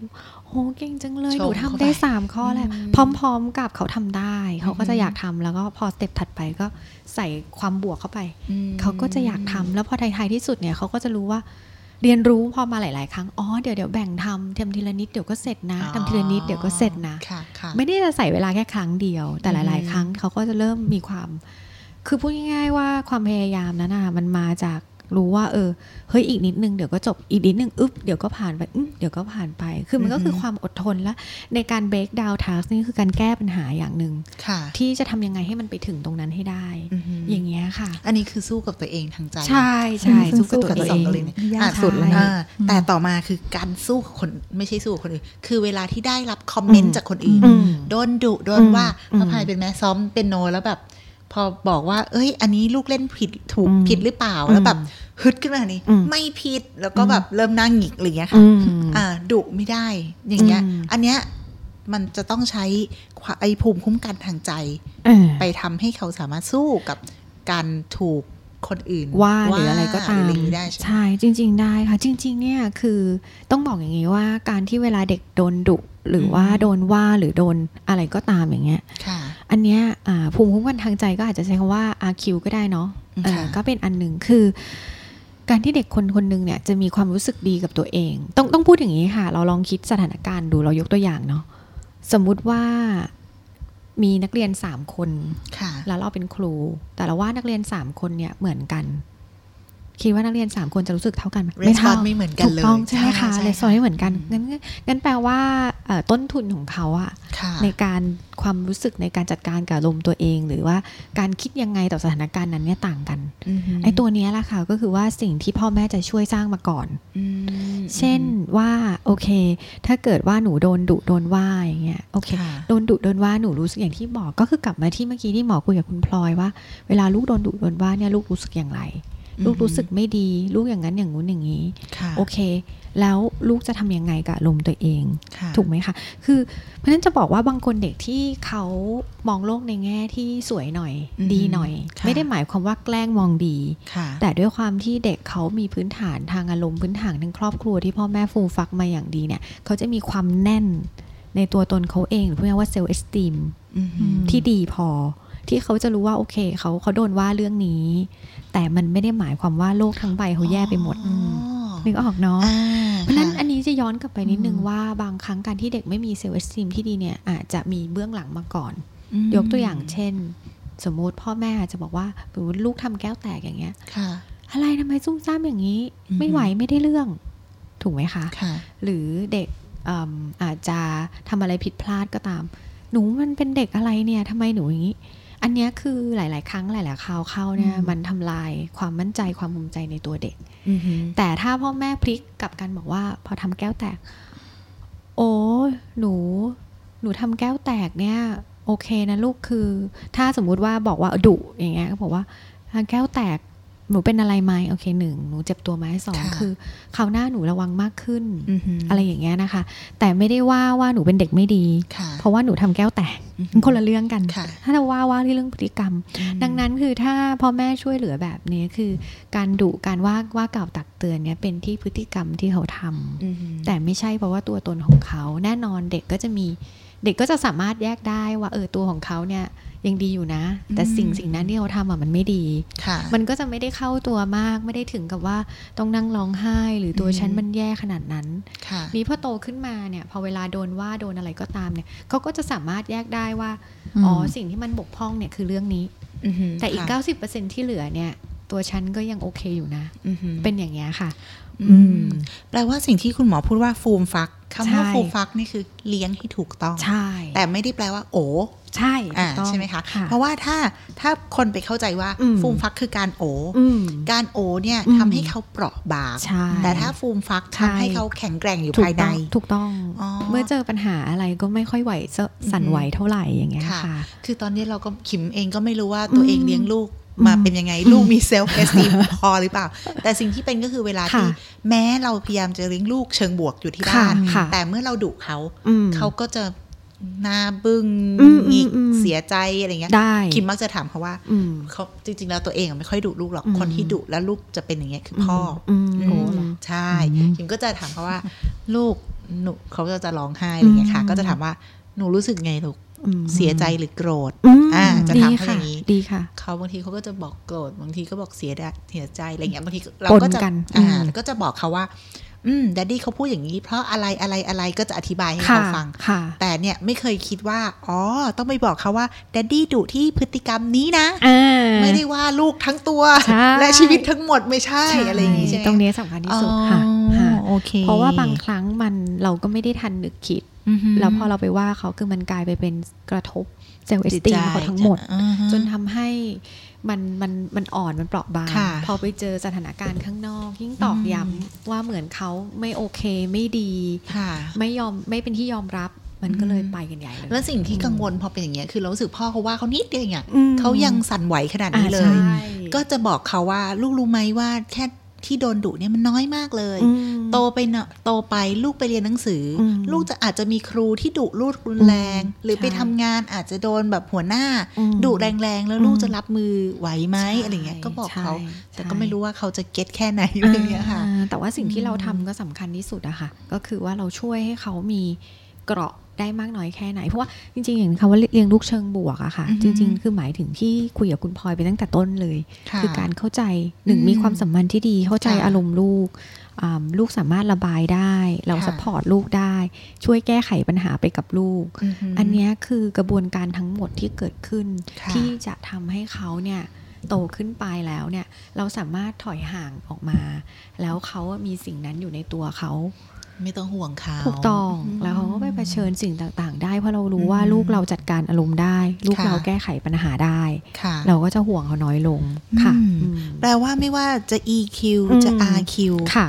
โหเก่งจังเลยชมหนูทำได้เข้าไปสามข้อแล้วอืมพร้อม ๆ กับเขาทำได้ เขาก็จะอยากทำแล้วก็พอสเต็ปถัดไปก็ใส่ความบวกเข้าไปอืมเขาก็จะอยากทำแล้วพอท้ายๆที่สุดเนี่ยเขาก็จะรู้ว่าเรียนรู้พอมาหลาย ๆ ครั้ง อ๋อ เดี๋ยวเดี๋ยวแบ่งทำทำทีละนิดเดี๋ยวก็เสร็จนะทำทีละนิดเดี๋ยวก็เสร็จนะค่ะค่ะไม่ได้จะใส่เวลาแค่ครั้งเดียว แต่หลายอืมๆครั้งเขาก็จะเริ่มมีความ คือพูดง่าย ๆ ว่าความพยายามนั้นน่ะมันมาจาก รู้ว่าเออเฮ้ยอีกนิดนึงเดี๋ยวก็จบอีกนิดนึงอึ๊บเดี๋ยวก็ผ่านไปอึ๊บเดี๋ยวก็ผ่านไป คือมันก็คือความอดทนและในการ break down task นี่คือการแก้ปัญหาอย่างหนึ่งค่ะที่จะทำยังไงให้มันไปถึงตรงนั้นให้ได้อือหืออย่างเงี้ยค่ะ อันนี้คือสู้กับตัวเองทางใจ ใช่ใช่ซึ่งสู้กับตัวสองเองตัวเลยเนี่ยยากอะสุดเลยนะอ่าแต่ต่อมาคือการสู้กับคนไม่ใช่สู้กับคนอื่นคือเวลาที่ได้รับคอมเมนอืต์มจากคนอื่นอืมโดนดุโดนว่าอืมพระพายเป็นแม่ซ้อมเป็นโนแล้วแบบ พอบอกว่า เอ้ย อันนี้ลูกเล่นผิดถูกอืมผิดหรือเปล่าอืมแล้วแบบฮึดขึ้นมานี้อืมไม่ผิดแล้วก็แบบเริ่มนั่งหงิกอะไรอย่างเงี้ยค่ะอืมอ่าดุไม่ได้อย่างเงี้ยอืมอันเนี้ยมันจะต้องใช้ความไอภูมิคุ้มกันทางใจเออไปทำให้เขาสามารถสู้กับการถูกคนอื่นว่าหรืออะไรก็ตามหรืออะไรอย่างนี้ได้ใช่ไหมใช่จริง ๆ ได้ค่ะ จริง ๆ เนี่ยคือต้องบอกอย่างนี้ว่าการที่เวลาเด็กโดนดุ หรือว่าโดนว่าหรือโดนอะไรก็ตามอย่างเงี้ยค่ะอันเนี้ยอ่าภูมิคุ้มกันทางใจก็อาจจะใช้คำว่า RQ ก็ได้เนาะเออค่ะก็เป็นอันหนึ่งคือ การที่เด็กคนคนหนึงเนี่ยจะมีความรู้สึกดีกับตัวเอง ต้องต้องพูดอย่างนี้ค่ะ เราลองคิดสถานการณ์ดูเรายกตัวอย่างเนาะสมมุติว่ามีนักเรียนสามคนค่ะแล้วเราเป็นครู แต่เราว่านักเรียนสามคนเนี่ยเหมือนกัน คิดว่านักเรียนสามคนจะรู้สึกเท่ากันไหม Response ไม่เหมือนกันถูกต้องเลยใช่ไหมใช่คะใช่เลยซอยไม่เหมือนกันงั้นงั้นแปลว่าเอ่อต้นทุนของเขาอะค่ะในการความรู้สึกในการจัดการกับอารมณ์ตัวเอง หรือว่าการคิดยังไงต่อสถานการณ์นั้นเนี่ยต่างกันอือหืไอ้ตัวเนี้ยแหละค่ะก็คือว่าสิ่งที่พ่อแม่จะช่วยสร้างมาก่อนอืมเช่นว่าโอเค ถ้าเกิดว่าหนูโดนดุโดนว่าอย่างเงี้ยโอเคค่ะโดนดุโดนว่าหนูรู้สึกอย่างที่บอกก็คือกลับมาที่เมื่อกี้ที่หมอคุยกับคุณพลอยว่า เวลาลูกโดนดุโดนว่าเนี่ยลูกรู้สึกอย่างไร ลูกรู้สึกไม่ดี ลูกอย่างนั้นอย่างงู้นอย่างนี้ค่ะโอเค แล้วลูกจะทำยังไงกับอารมณ์ตัวเองค่ะถูกไหมคะคือเพราะฉะนั้นจะบอกว่าบางคนเด็กที่เขามองโลกในแง่ที่สวยหน่อยอือฮึดีหน่อยค่ะไม่ได้หมายความว่าแกล้งมองดีค่ะแต่ด้วยความที่เด็กเขามีพื้นฐานทางอารมณ์พื้นฐานทางครอบครัวที่พ่อแม่ฟูมฟักมาอย่างดีเนี่ยเขาจะมีความแน่นในตัวตนเขาเองหรือเรียกว่าเซลล์เอสติมอือฮึที่ดีพอ ที่เขาจะรู้ว่าโอเคเขาเขาโดนว่าเรื่องนี้ แต่มันไม่ได้หมายความว่าโลกทั้งใบเขาแย่ไปหมดอ๋อนึกออกเนาะอ่าเพราะฉะนั้นค่อันนี้จะย้อนกลับไปนิดนึงอืมว่าบางครั้งการที่เด็กไม่มีเซลล์เอสติมที่ดีเนี่ยอาจจะมีเบื้องหลังมาก่อนอืมยกตัวอย่างเช่น สมมุติพ่อแม่อาจจะบอกว่าสมมติลูกทำแก้วแตกอย่างเงี้ยค่ะอะไรทำไมซุ่มซ่ามอย่างนี้อือฮึไม่ไหวไม่ได้เรื่อง ถูกไหมคะค่ะหรือเด็กอืมอาจจะทำอะไรผิดพลาดก็ตาม หนูมันเป็นเด็กอะไรเนี่ยทำไมหนูอย่างนี้ อันเนี้ยคือหลาย ๆ ครั้งหลาย ๆ คราวเข้าเนี่ยอืมมันทำลายความมั่นใจความภูมิใจในตัวเด็กอือฮึแต่ถ้าพ่อแม่พลิกกลับกันบอกว่า พอทำแก้วแตก โอ้หนู หนูทำแก้วแตกเนี่ย โอเคนะลูกคือ ถ้าสมมุติว่าบอกว่าดุอย่างเงี้ยก็บอกว่าทำแก้วแตก หนูเป็นอะไรไหมโอเคหนึ่งหนูเจ็บตัวไหมสองคือคราวหน้าหนูระวังมากขึ้นอือฮึอะไรอย่างเงี้ยนะคะ แต่ไม่ได้ว่าว่าหนูเป็นเด็กไม่ดีค่ะเพราะว่าหนูทำแก้วแตกอือฮึมันคนละเรื่องกันค่ะถ้าเราว่าว่าที่เรื่องพฤติกรรมอืมดังนั้นคือถ้าพ่อแม่ช่วยเหลือแบบนี้คือการดุการว่าว่ากล่าวตักเตือนเนี่ยเป็นที่พฤติกรรมที่เขาทำอือฮึแต่ไม่ใช่เพราะว่าตัวตนของเขา แน่นอนเด็กก็จะมีเด็กก็จะสามารถแยกได้ว่าเออตัวของเขาเนี่ย ยังดีอยู่นะ แต่สิ่งสิ่งนั้นที่เขาทำอะมันไม่ดีค่ะมันก็จะไม่ได้เข้าตัวมาก ไม่ได้ถึงกับว่าต้องนั่งร้องไห้ หรือตัวอืมฉันมันแย่ขนาดนั้นค่ะนี้พอโตขึ้นมาเนี่ย พอเวลาโดนว่าโดนอะไรก็ตามเนี่ยเขาก็จะสามารถแยกได้ว่าอืมอ๋อสิ่งที่มันบกพร่องเนี่ยคือเรื่องนี้อือฮึแต่อีกค่ะ90%ที่เหลือเนี่ย ตัวฉันก็ยังโอเคอยู่นะอือฮึเป็นอย่างเงี้ยค่ะอืม แปลว่าสิ่งที่คุณหมอพูดว่าฟูมฟักคำว่าใช่ฟูมฟักนี่คือเลี้ยงให้ถูกต้องใช่ แต่ไม่ได้แปลว่า โอใช่อ่าถูกต้องใช่ไหมคะค่ะเพราะว่าถ้าถ้าคนไปเข้าใจว่าอืมฟูมฟักคือการโออืมการโอ๋เนี่ยอืมทำให้เขาเปราะบางใช่แต่ถ้าฟูมฟักใช่ทำให้เขาแข็งแกร่งอยู่ถูกภายในต้องถูกต้องอ๋อเมื่อเจอปัญหาอะไรก็ไม่ค่อยไหวเสสั่นไหวเท่าไหร่อย่างเงี้ยค่ะค่ะ คือตอนนี้เราก็ขิมเองก็ไม่รู้ว่าตัวเองอืมเลี้ยงลูก มาอืมเป็นยังไง ลูกมี self-esteem พอหรือเปล่า แต่สิ่งที่เป็นก็คือเวลาที่ค่ะแม้เราพยายามจะเลี้ยงลูกเชิงบวกอยู่ที่บ้านค่ะค่ะแต่เมื่อเราดุเขาอืมเขาก็จะหน้าบึ้งอืมอืมหงิกอืมเสียใจอะไรเงี้ยได้คิมมักจะถามเขาว่าอืมเขาจริง ๆ แล้วตัวเองอะไม่ค่อยดุลูกหรอกอืมคนที่ดุแล้วลูกจะเป็นอย่างเงี้ยคือพ่อออืมอืมโอ้เหรอใช่อืมคิมก็จะถามเขาว่า ลูกหนูเขาก็จะร้องไห้อะไรเงี้ยค่ะอืมก็จะถามว่าหนูรู้สึกไงลูกอืม เสียใจหรือโกรธอืมอ่าจะดีถามเขาอค่ะย่างนี้ดีค่ะ เขาบางทีเขาก็จะบอกโกรธบางทีก็บอกเสียดายเสียใจอะไรเงี้ยบางทีเราปนก็จะกันอ่าอืมแล้วก็จะบอกเขาว่า อืมดัดดี้เขาพูดอย่างนี้ เพราะอะไรอะไรอะไรก็จะอธิบายให้ค่ะเขาฟังค่ะแต่เนี่ยไม่เคยคิดว่า อ๋อ ต้องไปบอกเขาว่าดัดดี้ดุที่พฤติกรรมนี้นะอ่าไม่ได้ว่าลูกทั้งตัวใช่และชีวิตทั้งหมดไม่ใช่อะไรอย่างนี้ใช่ไหมตรงนี้สำคัญที่สุดค่ะอ๋อค่ะโอเคเพราะว่าบางครั้งมันเราก็ไม่ได้ทันนึกคิดอือฮึ แล้วพอเราไปว่าเขาคือมันกลายไปเป็นกระทบเซลล์เอสจิตตีใจเขาทั้งหมดอือฮึจนทำให้มันมันมันอ่อนมันเปราะบางค่ะพอไปเจอสถานการณ์ข้างนอก ยิ่งตอกย้ำว่าเหมือนเขาไม่โอเคไม่ดีค่ะไม่ยอมไม่เป็นที่ยอมรับมันก็เลยอืมไปกันใหญ่เลยแล้วสิ่งที่กังวลพอเป็นอย่างเงี้ยคือเรารู้สึกพ่อเขาว่าเขานิดเดียวเองอะอืมเขายังสั่นไหวขนาดนี้เลอ่ายใช่ก็จะบอกเขาว่าลูกรู้ไหมว่าแค่ ที่โดนดุเนี่ยมันน้อยมากเลยอืมโตไปเนอะโตไปลูกไปเรียนหนังสืออมลูกจะอาจจะมีครูที่ดุลูกรุนแรงอืมหรือไปใช่ทำงานอาจจะโดนแบบหัวหน้าอืมดุแรงๆ แล้วลูกอืมจะรับมือไหวไหมใช่อะไรเงี้ยก็บอกเขาใช่แต่ก็ไม่รู้ว่าเขาจะ get แค่ไหนอะไรเงี้ยค่ะอ่าแต่ว่าสิ่งที่เราอืมทำก็สำคัญที่สุดอะค่ะ ก็คือว่าเราช่วยให้เขามีเกราะ ได้มากน้อยแค่ไหน เพราะว่าจริงๆอย่างคำว่าเลี้ยงลูกเชิงบวกอะค่ะอือฮึจริง ๆ คือหมายถึงที่คุยกับคุณพลอยไปตั้งแต่ต้นเลยค่ะคือการเข้าใจหนึ่งอืมมีความสัมพันธ์ที่ดีเข้าใจค่ะอารมณ์ลูกอ่าลูกสามารถระบายได้ เราค่ะ support ลูกได้ ช่วยแก้ไขปัญหาไปกับลูกอือฮึอันเนี้ยคือกระบวนการทั้งหมดที่เกิดขึ้นค่ะที่จะทำให้เขาเนี่ยโตขึ้นไปแล้วเนี่ยเราสามารถถอยห่างออกมา แล้วเขามีสิ่งนั้นอยู่ในตัวเขา ไม่ต้องห่วงเขาถูกต้องมแล้วเขาก็ไปเผชิญสิ่งต่างๆ ได้เพราะเรารู้ว่าอืมลูกเราจัดการอารมณ์ได้ ลูกค่ะเราแก้ไขปัญหาได้ค่ะเราก็จะห่วงเขาน้อยลงค่ะอืมอืมแปลว่าไม่ว่าจะ EQ อืมจะ RQ ค่ะ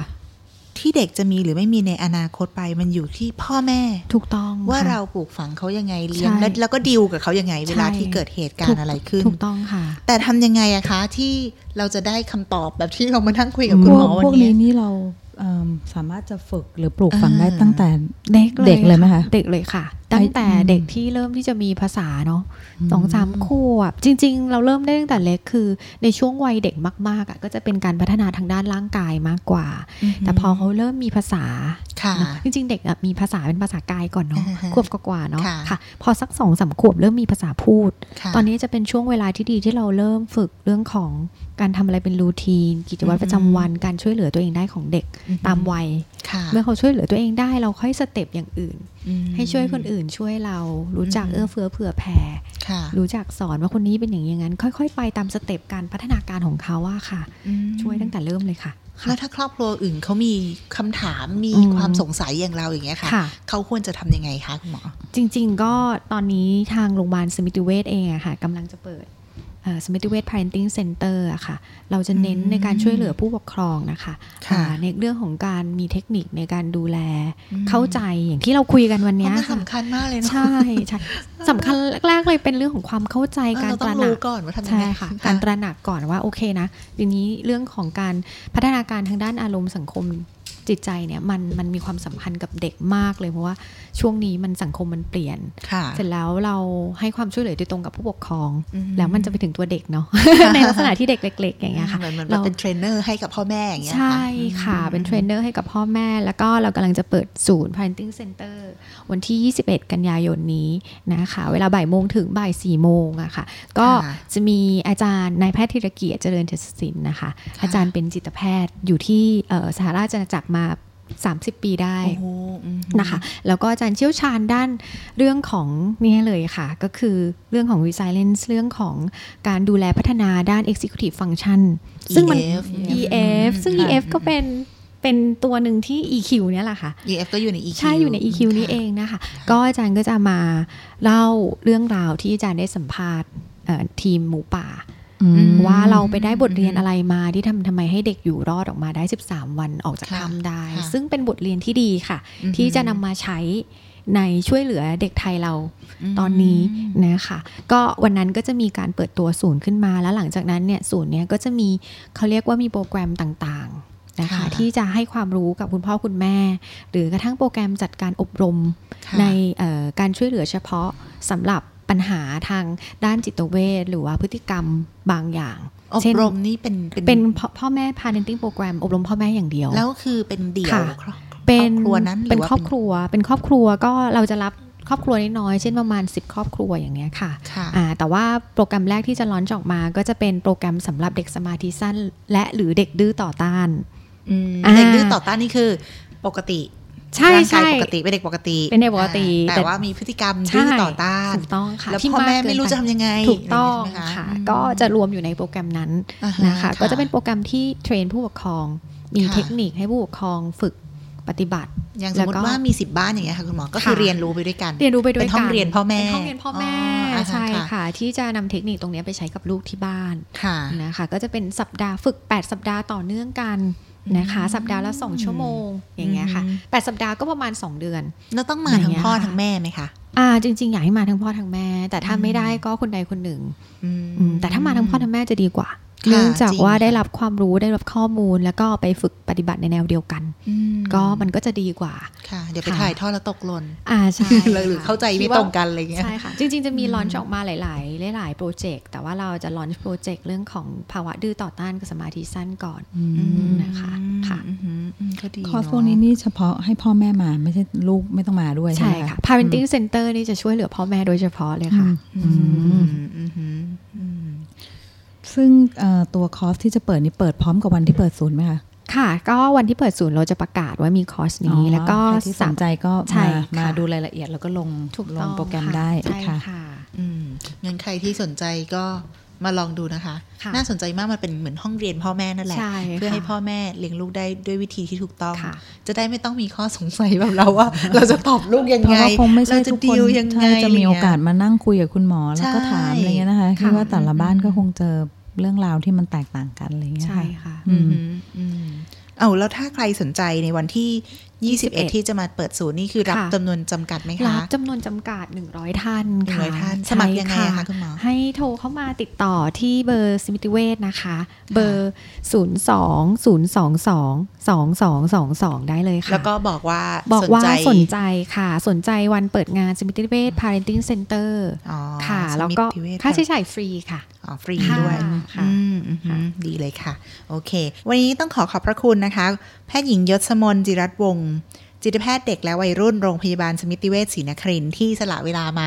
ที่เด็กจะมีหรือไม่มีในอนาคตไปมันอยู่ที่พ่อแม่ถูกต้องว่าค่ะเราปลูกฝังเขายังไงเลี้ยงใช่แล้วแล้วก็ดิวกับเขายังไง เวลาใช่ที่เกิดเหตุการถูณ์อะไรขึ้นถูกต้องค่ะ แต่ทำยังไงอะคะที่เราจะได้คำตอบแบบที่เรามานั่งคุยกับคุณหมอพวกวันพวกนี้นี้นี่เราเอิ่ม สามารถจะฝึกหรือปลูกฝังได้ตั้งแต่เด็กเลยเด็กเลยไหมคะเด็กเลยค่ะ ตั้งแต่อืมเด็กที่เริ่มที่จะมีภาษาเนาะอืมสองสามขวบจริง ๆ เราเริ่มได้ตั้งแต่เล็กคือ ในช่วงวัยเด็กมากๆอะก็จะเป็นการพัฒนาทางด้านร่างกายมากกว่า แต่พอเขาเริ่มมีภาษาค่ะเนอะ จริงๆเด็กอะมีภาษาเป็นภาษากายก่อนเนาะอ่าฮะขวบกว่าๆเนาะค่ะค่ะ พอสักสองสามขวบเริ่มมีภาษาพูดค่ะตอนนี้จะเป็นช่วงเวลาที่ดีที่เราเริ่มฝึกเรื่องของการทำอะไรเป็น routine กิจวัตรประจำวันการช่วยเหลือตัวเองได้ของเด็กอือฮึตามวัยค่ะเมื่อเขาช่วยเหลือตัวเองได้เราค่อย step อย่างอื่นอืมให้ช่วยคนอื่นช่วยเรารู้จักอืมเอื้อเฟื้อเผื่อแผ่ค่ะรู้จักสอนว่าคนนี้เป็นอย่างนี้อย่างนั้น ค่อย ๆ ไปตาม step การพัฒนาการของเขาอะค่ะอืมช่วยตั้งแต่เริ่มเลยค่ะ แล้วถ้าครอบครัวอื่นเขามีคำถามมีอืมความสงสัยอย่างเราอย่างเงี้ยค่ะค่ะเขาควรจะทำยังไงคะคุณหมอ จริง ๆ ก็ตอนนี้ทางโรงพยาบาลสมิติเวชเองอะค่ะกำลังจะเปิด สมิติเวช parenting center อะค่ะ เราจะเน้นอืมในการช่วยเหลือผู้ปกครองนะคะค่ะอ่าในเรื่องของการมีเทคนิคในการดูแลอืมเข้าใจอย่างที่เราคุยกันวันเพเนี้ราะยมันค่ะสำคัญมากเลยเนาะใช่ใช่สำคัญแรกๆเลยเป็นเรื่องของความเข้าใจเออการเราตต้อระงหนัรู้กก่อนว่าทำยังใช่ไงค่ะการตระหนักก่อนว่าโอเคนะทีนี้เรื่องของการพัฒนาการทางด้านอารมณ์สังคม จิตใจเนี่ยมันมันมีความสัมพันธ์กับเด็กมากเลยเพราะว่าช่วงนี้มันสังคมมันเปลี่ยนค่ะเสร็จแล้วเราให้ความช่วยเหลือโดยตรงกับผู้ปกครองอืมแล้วมันจะไปถึงตัวเด็กเนาะในลักษณะที่เด็กเล็ก ๆ อย่างเงี้ยค่ะเหมือนเหมือนเราเป็นเทรนเนอร์ให้กับพ่อแม่อย่างเงี้ยใช่ค่ะค่ะเป็นเทรนเนอร์ให้กับพ่อแม่ แล้วก็เรากำลังจะเปิดศูนย์ parenting center วันที่ 21 กันยายนนี้นะคะ เวลาบ่ายโมงถึงบ่ายสี่โมงอะค่ะ ก็จะมีอาจารย์นายแพทย์ธีรเกียรติเจริญเทศศิลป์นะคะ อาจารย์เป็นจิตแพทย์อยู่ที่เอ่อสหราชอาณาจักรมา30 ปีได้โอ้โหอืมนะคะ แล้วก็อาจารย์เชี่ยวชาญด้านเรื่องของเนี่ยเลยค่ะ ก็คือเรื่องของ resilience เรื่องของการดูแลพัฒนาด้าน executive function ซึ่งมัน EF EF ซึ่งค่ะ EF ก็เป็น เป็นตัวหนึ่งที่ EQ เนี่ยแหละค่ะ EF ก็อยู่ใน EQ ใช่อยู่ใน EQ นี้เองนะคะ ก็อาจารย์ก็จะมาเล่าเรื่องราวที่อาจารย์ได้สัมภาษณ์เอ่อทีมหมูป่าอืมว่าเราไปได้บทเรียนอะไรมาที่ทำทำไมให้เด็กอยู่รอดออกมาได้ 13 วันออกจากค่ะถ้ำได้ค่ะซึ่งเป็นบทเรียนที่ดีค่ะอือหือที่จะนำมาใช้ในช่วยเหลือเด็กไทยเราตอนนี้นะคะก็วันนั้นก็จะมีการเปิดตัวศูนย์ขึ้นมาแล้วหลังจากนั้นเนี่ยศูนย์เนี้ยก็จะมีเขาเรียกว่ามีโปรแกรมต่างๆ นะคะค่ะที่จะให้ความรู้กับคุณพ่อคุณแม่ หรือกระทั่งโปรแกรมจัดการอบรมค่ะในเอ่อการช่วยเหลือเฉพาะสำหรับปัญหาทางด้านจิตเวชหรือว่าพฤติกรรมบางอย่างอบเช่นรมนี่เป็นเป็นเป็นพ่อพ่อแม่ parenting program อบรมพ่อแม่อย่างเดียว แล้วคือเป็นเดี่ยวค่ะครอบเป็นครอบครัวนั้นหเป็นว่าครอบครัว เป็นครอบครัวก็เราจะรับครอบครัวน้อยๆเช่นประมาณ 10 ครอบครัวอย่างเงี้ยค่ะค่ะอ่าแต่ว่าโปรแกรมแรกที่จะลอนจ์ออกมา ก็จะเป็นโปรแกรมสำหรับเด็กสมาธิสั้น และหรือเด็กดื้อต่อต้านอืมอ่า เด็กดื้อต่อต้านนี่คือปกติใช่ร่างกายใช่ปกติเป็นเด็กปกติเป็นเด็กปกติอ่าแต่แต่ว่ามีพฤติกรรมใช่ดื้อต่อต้านถูกต้องค่ะแล้วที่พ่อแม่ากเกินไม่รู้ปจะทำยังไงถูกต้องย่าเยใช่ไหมค่ะอืมก็จะรวมอยู่ในโปรแกรมนั้นอ่าฮนะคะ ก็จะเป็นโปรแกรมที่เทรนผู้ปกครอง มีค่ะเทคนิคให้ผู้ปกครองฝึกปฏิบัติ อย่างสแล้มวมก็ติว่ามีสิบบ้านอย่างเงี้ยค่ะคุณหมอ ก็คือค่ะเรียนรู้ไปด้วยกัน เรียนรู้ไปด้วยเป็นห้องกัเรียนพ่อแม่เป็นห้องเรียนพ่อแม่อ๋ออ่าฮะใช่ค่ะค่ะ ที่จะนำเทคนิคตรงเนี้ยไปใช้กับลูกที่บ้านค่ะนะคะ ก็จะเป็นสัปดาห์ฝึก 8 สัปดาห์ต่อเนื่องกัน นะคะ สัปดาห์ละ2ชั่วโมงอย่างเงี้ยค่ะอืม8สัปดาห์ก็ประมาณ 2 เดือนแล้วต้องมาทั้งพ่อทั้งแม่ไหมคะอ่าจริง ๆ อยากให้มาทั้งพ่อทั้งแม่ แต่ถ้าไม่ได้ก็คนใดคนหนึ่งอืมอืมแต่ถ้ามาทั้งพ่อทั้งแม่จะดีกว่าค่ะ เนื่องจากจริงว่าค่ะได้รับความรู้ได้รับข้อมูล แล้วก็ไปฝึกปฏิบัติในแนวเดียวกันอืมก็มันก็จะดีกว่าค่ะเดี๋ยวไปค่ะถ่ายทอดแล้วตกหล่นอ่าใช่หรือเข้าใจไม่ตรงกันอะไรเงี้ยใช่ค่ะจริง ๆ จะมีลอนช์ออกมาหลาย ๆ หลายๆ project แต่ว่าเราจะ launch project เรื่องของภาวะดื้อต่อต้านกับสมาธิสั้นก่อนอืมอืมนะคะค่ะอืมอืมอืมก็ดีคอร์สเะพวกนี้นี่เฉพาะให้พ่อแม่มาไม่ใช่ลูกไม่ต้องมาด้วยใช่ใช่ไหมค่ะ parenting center นี่จะช่วยเหลือพ่อแม่โดยเฉพาะเลยค่ะอืมอืมอืมอืม ซึ่งเอ่อตัวคอร์สที่จะเปิดนี่เปิดพร้อมกับวันที่เปิดศูนย์ไหมคะค่ะ ก็วันที่เปิดศูนย์เราจะประกาศว่ามีคอร์สนี้ แล้วก็ใครที่สนใจก็ใช่มาค่ะมาดูรายละเอียดแล้วก็ลงถูกลต้องงโปรแกรมค่ะได้ใช่ค่ะค่ะอืมงั้นใครที่สนใจก็มาลองดูนะคะค่ะน่าสนใจมากมันเป็นเหมือนห้องเรียนพ่อแม่นั่นแหละใช่เพื่อให้ค่ะพ่อแม่เลี้ยงลูกได้ด้วยวิธีที่ถูกต้องค่ะจะได้ไม่ต้องมีข้อสงสัยแบบเราว่า เราจะตอบลูกยังเพราะไงว่าคงไม่ใช่เราจะทุกดีคนลยังไงใช่จะมีโอไรเงี้ยกาสมานั่งคุยกับคุณหมอแล้วก็ใช่ถามอะไรเงี้ยนะคะคิดค่ะว่าแต่ละบ้านอืมก็คงเจอ เรื่องราวที่มันแตกต่างกันอะไรเงี้ยใช่ค่ะ อือืมมอืมเอาแล้วถ้าใครสนใจในวันที่ 21 21ที่จะมาเปิดศูนย์นี่คือรับค่ะจำนวนจำกัดไหมรัคะบจำนวนจำกัด 100 ท่านหนึ่งค่ะร้อยท่านใช่สมัครยังไงอะคะคุณหมอ ให้โทรเข้ามาติดต่อที่เบอร์สมิติเวชนะคะ เบอร์ 0 2 0 2 2 2 2 2 2 ได้เลยค่ะ แล้วก็บอกว่าบอกว่าใจสนใจค่ะ สนใจวันเปิดงานสมิติเวช Parenting Center อ๋อค่ะสแล้วก็มิติเวชค่าใช้จ่ายฟรีค่ะอ๋อฟรีค่ะด้วยค่ะอืมอือหือดีเลยค่ะ โอเค วันนี้ต้องขอขอบพระคุณนะคะ แพทย์หญิงยศมนจิรัตน์วงศ์ จิตแพทย์เด็กและวัยรุ่นโรงพยาบาลสมิติเวชศรีนครินทร์ที่สละเวลามา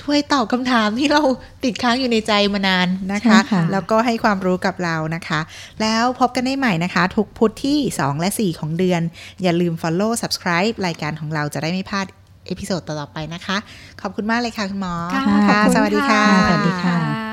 ช่วยตอบคำถามที่เราติดค้างอยู่ในใจมานานนะคะใช่ค่ะแล้วก็ให้ความรู้กับเรานะคะ แล้วพบกันได้ใหม่นะคะ ทุกพุธที่ 2 และ 4 ของเดือน อย่าลืม follow subscribe รายการของเราจะได้ไม่พลาด episode ต่อๆไปนะคะ ขอบคุณมากเลยค่ะ คุณหมอค่ะค่ะขอบคุณสวัสดีค่ะค่ะ สวัสดีค่ะ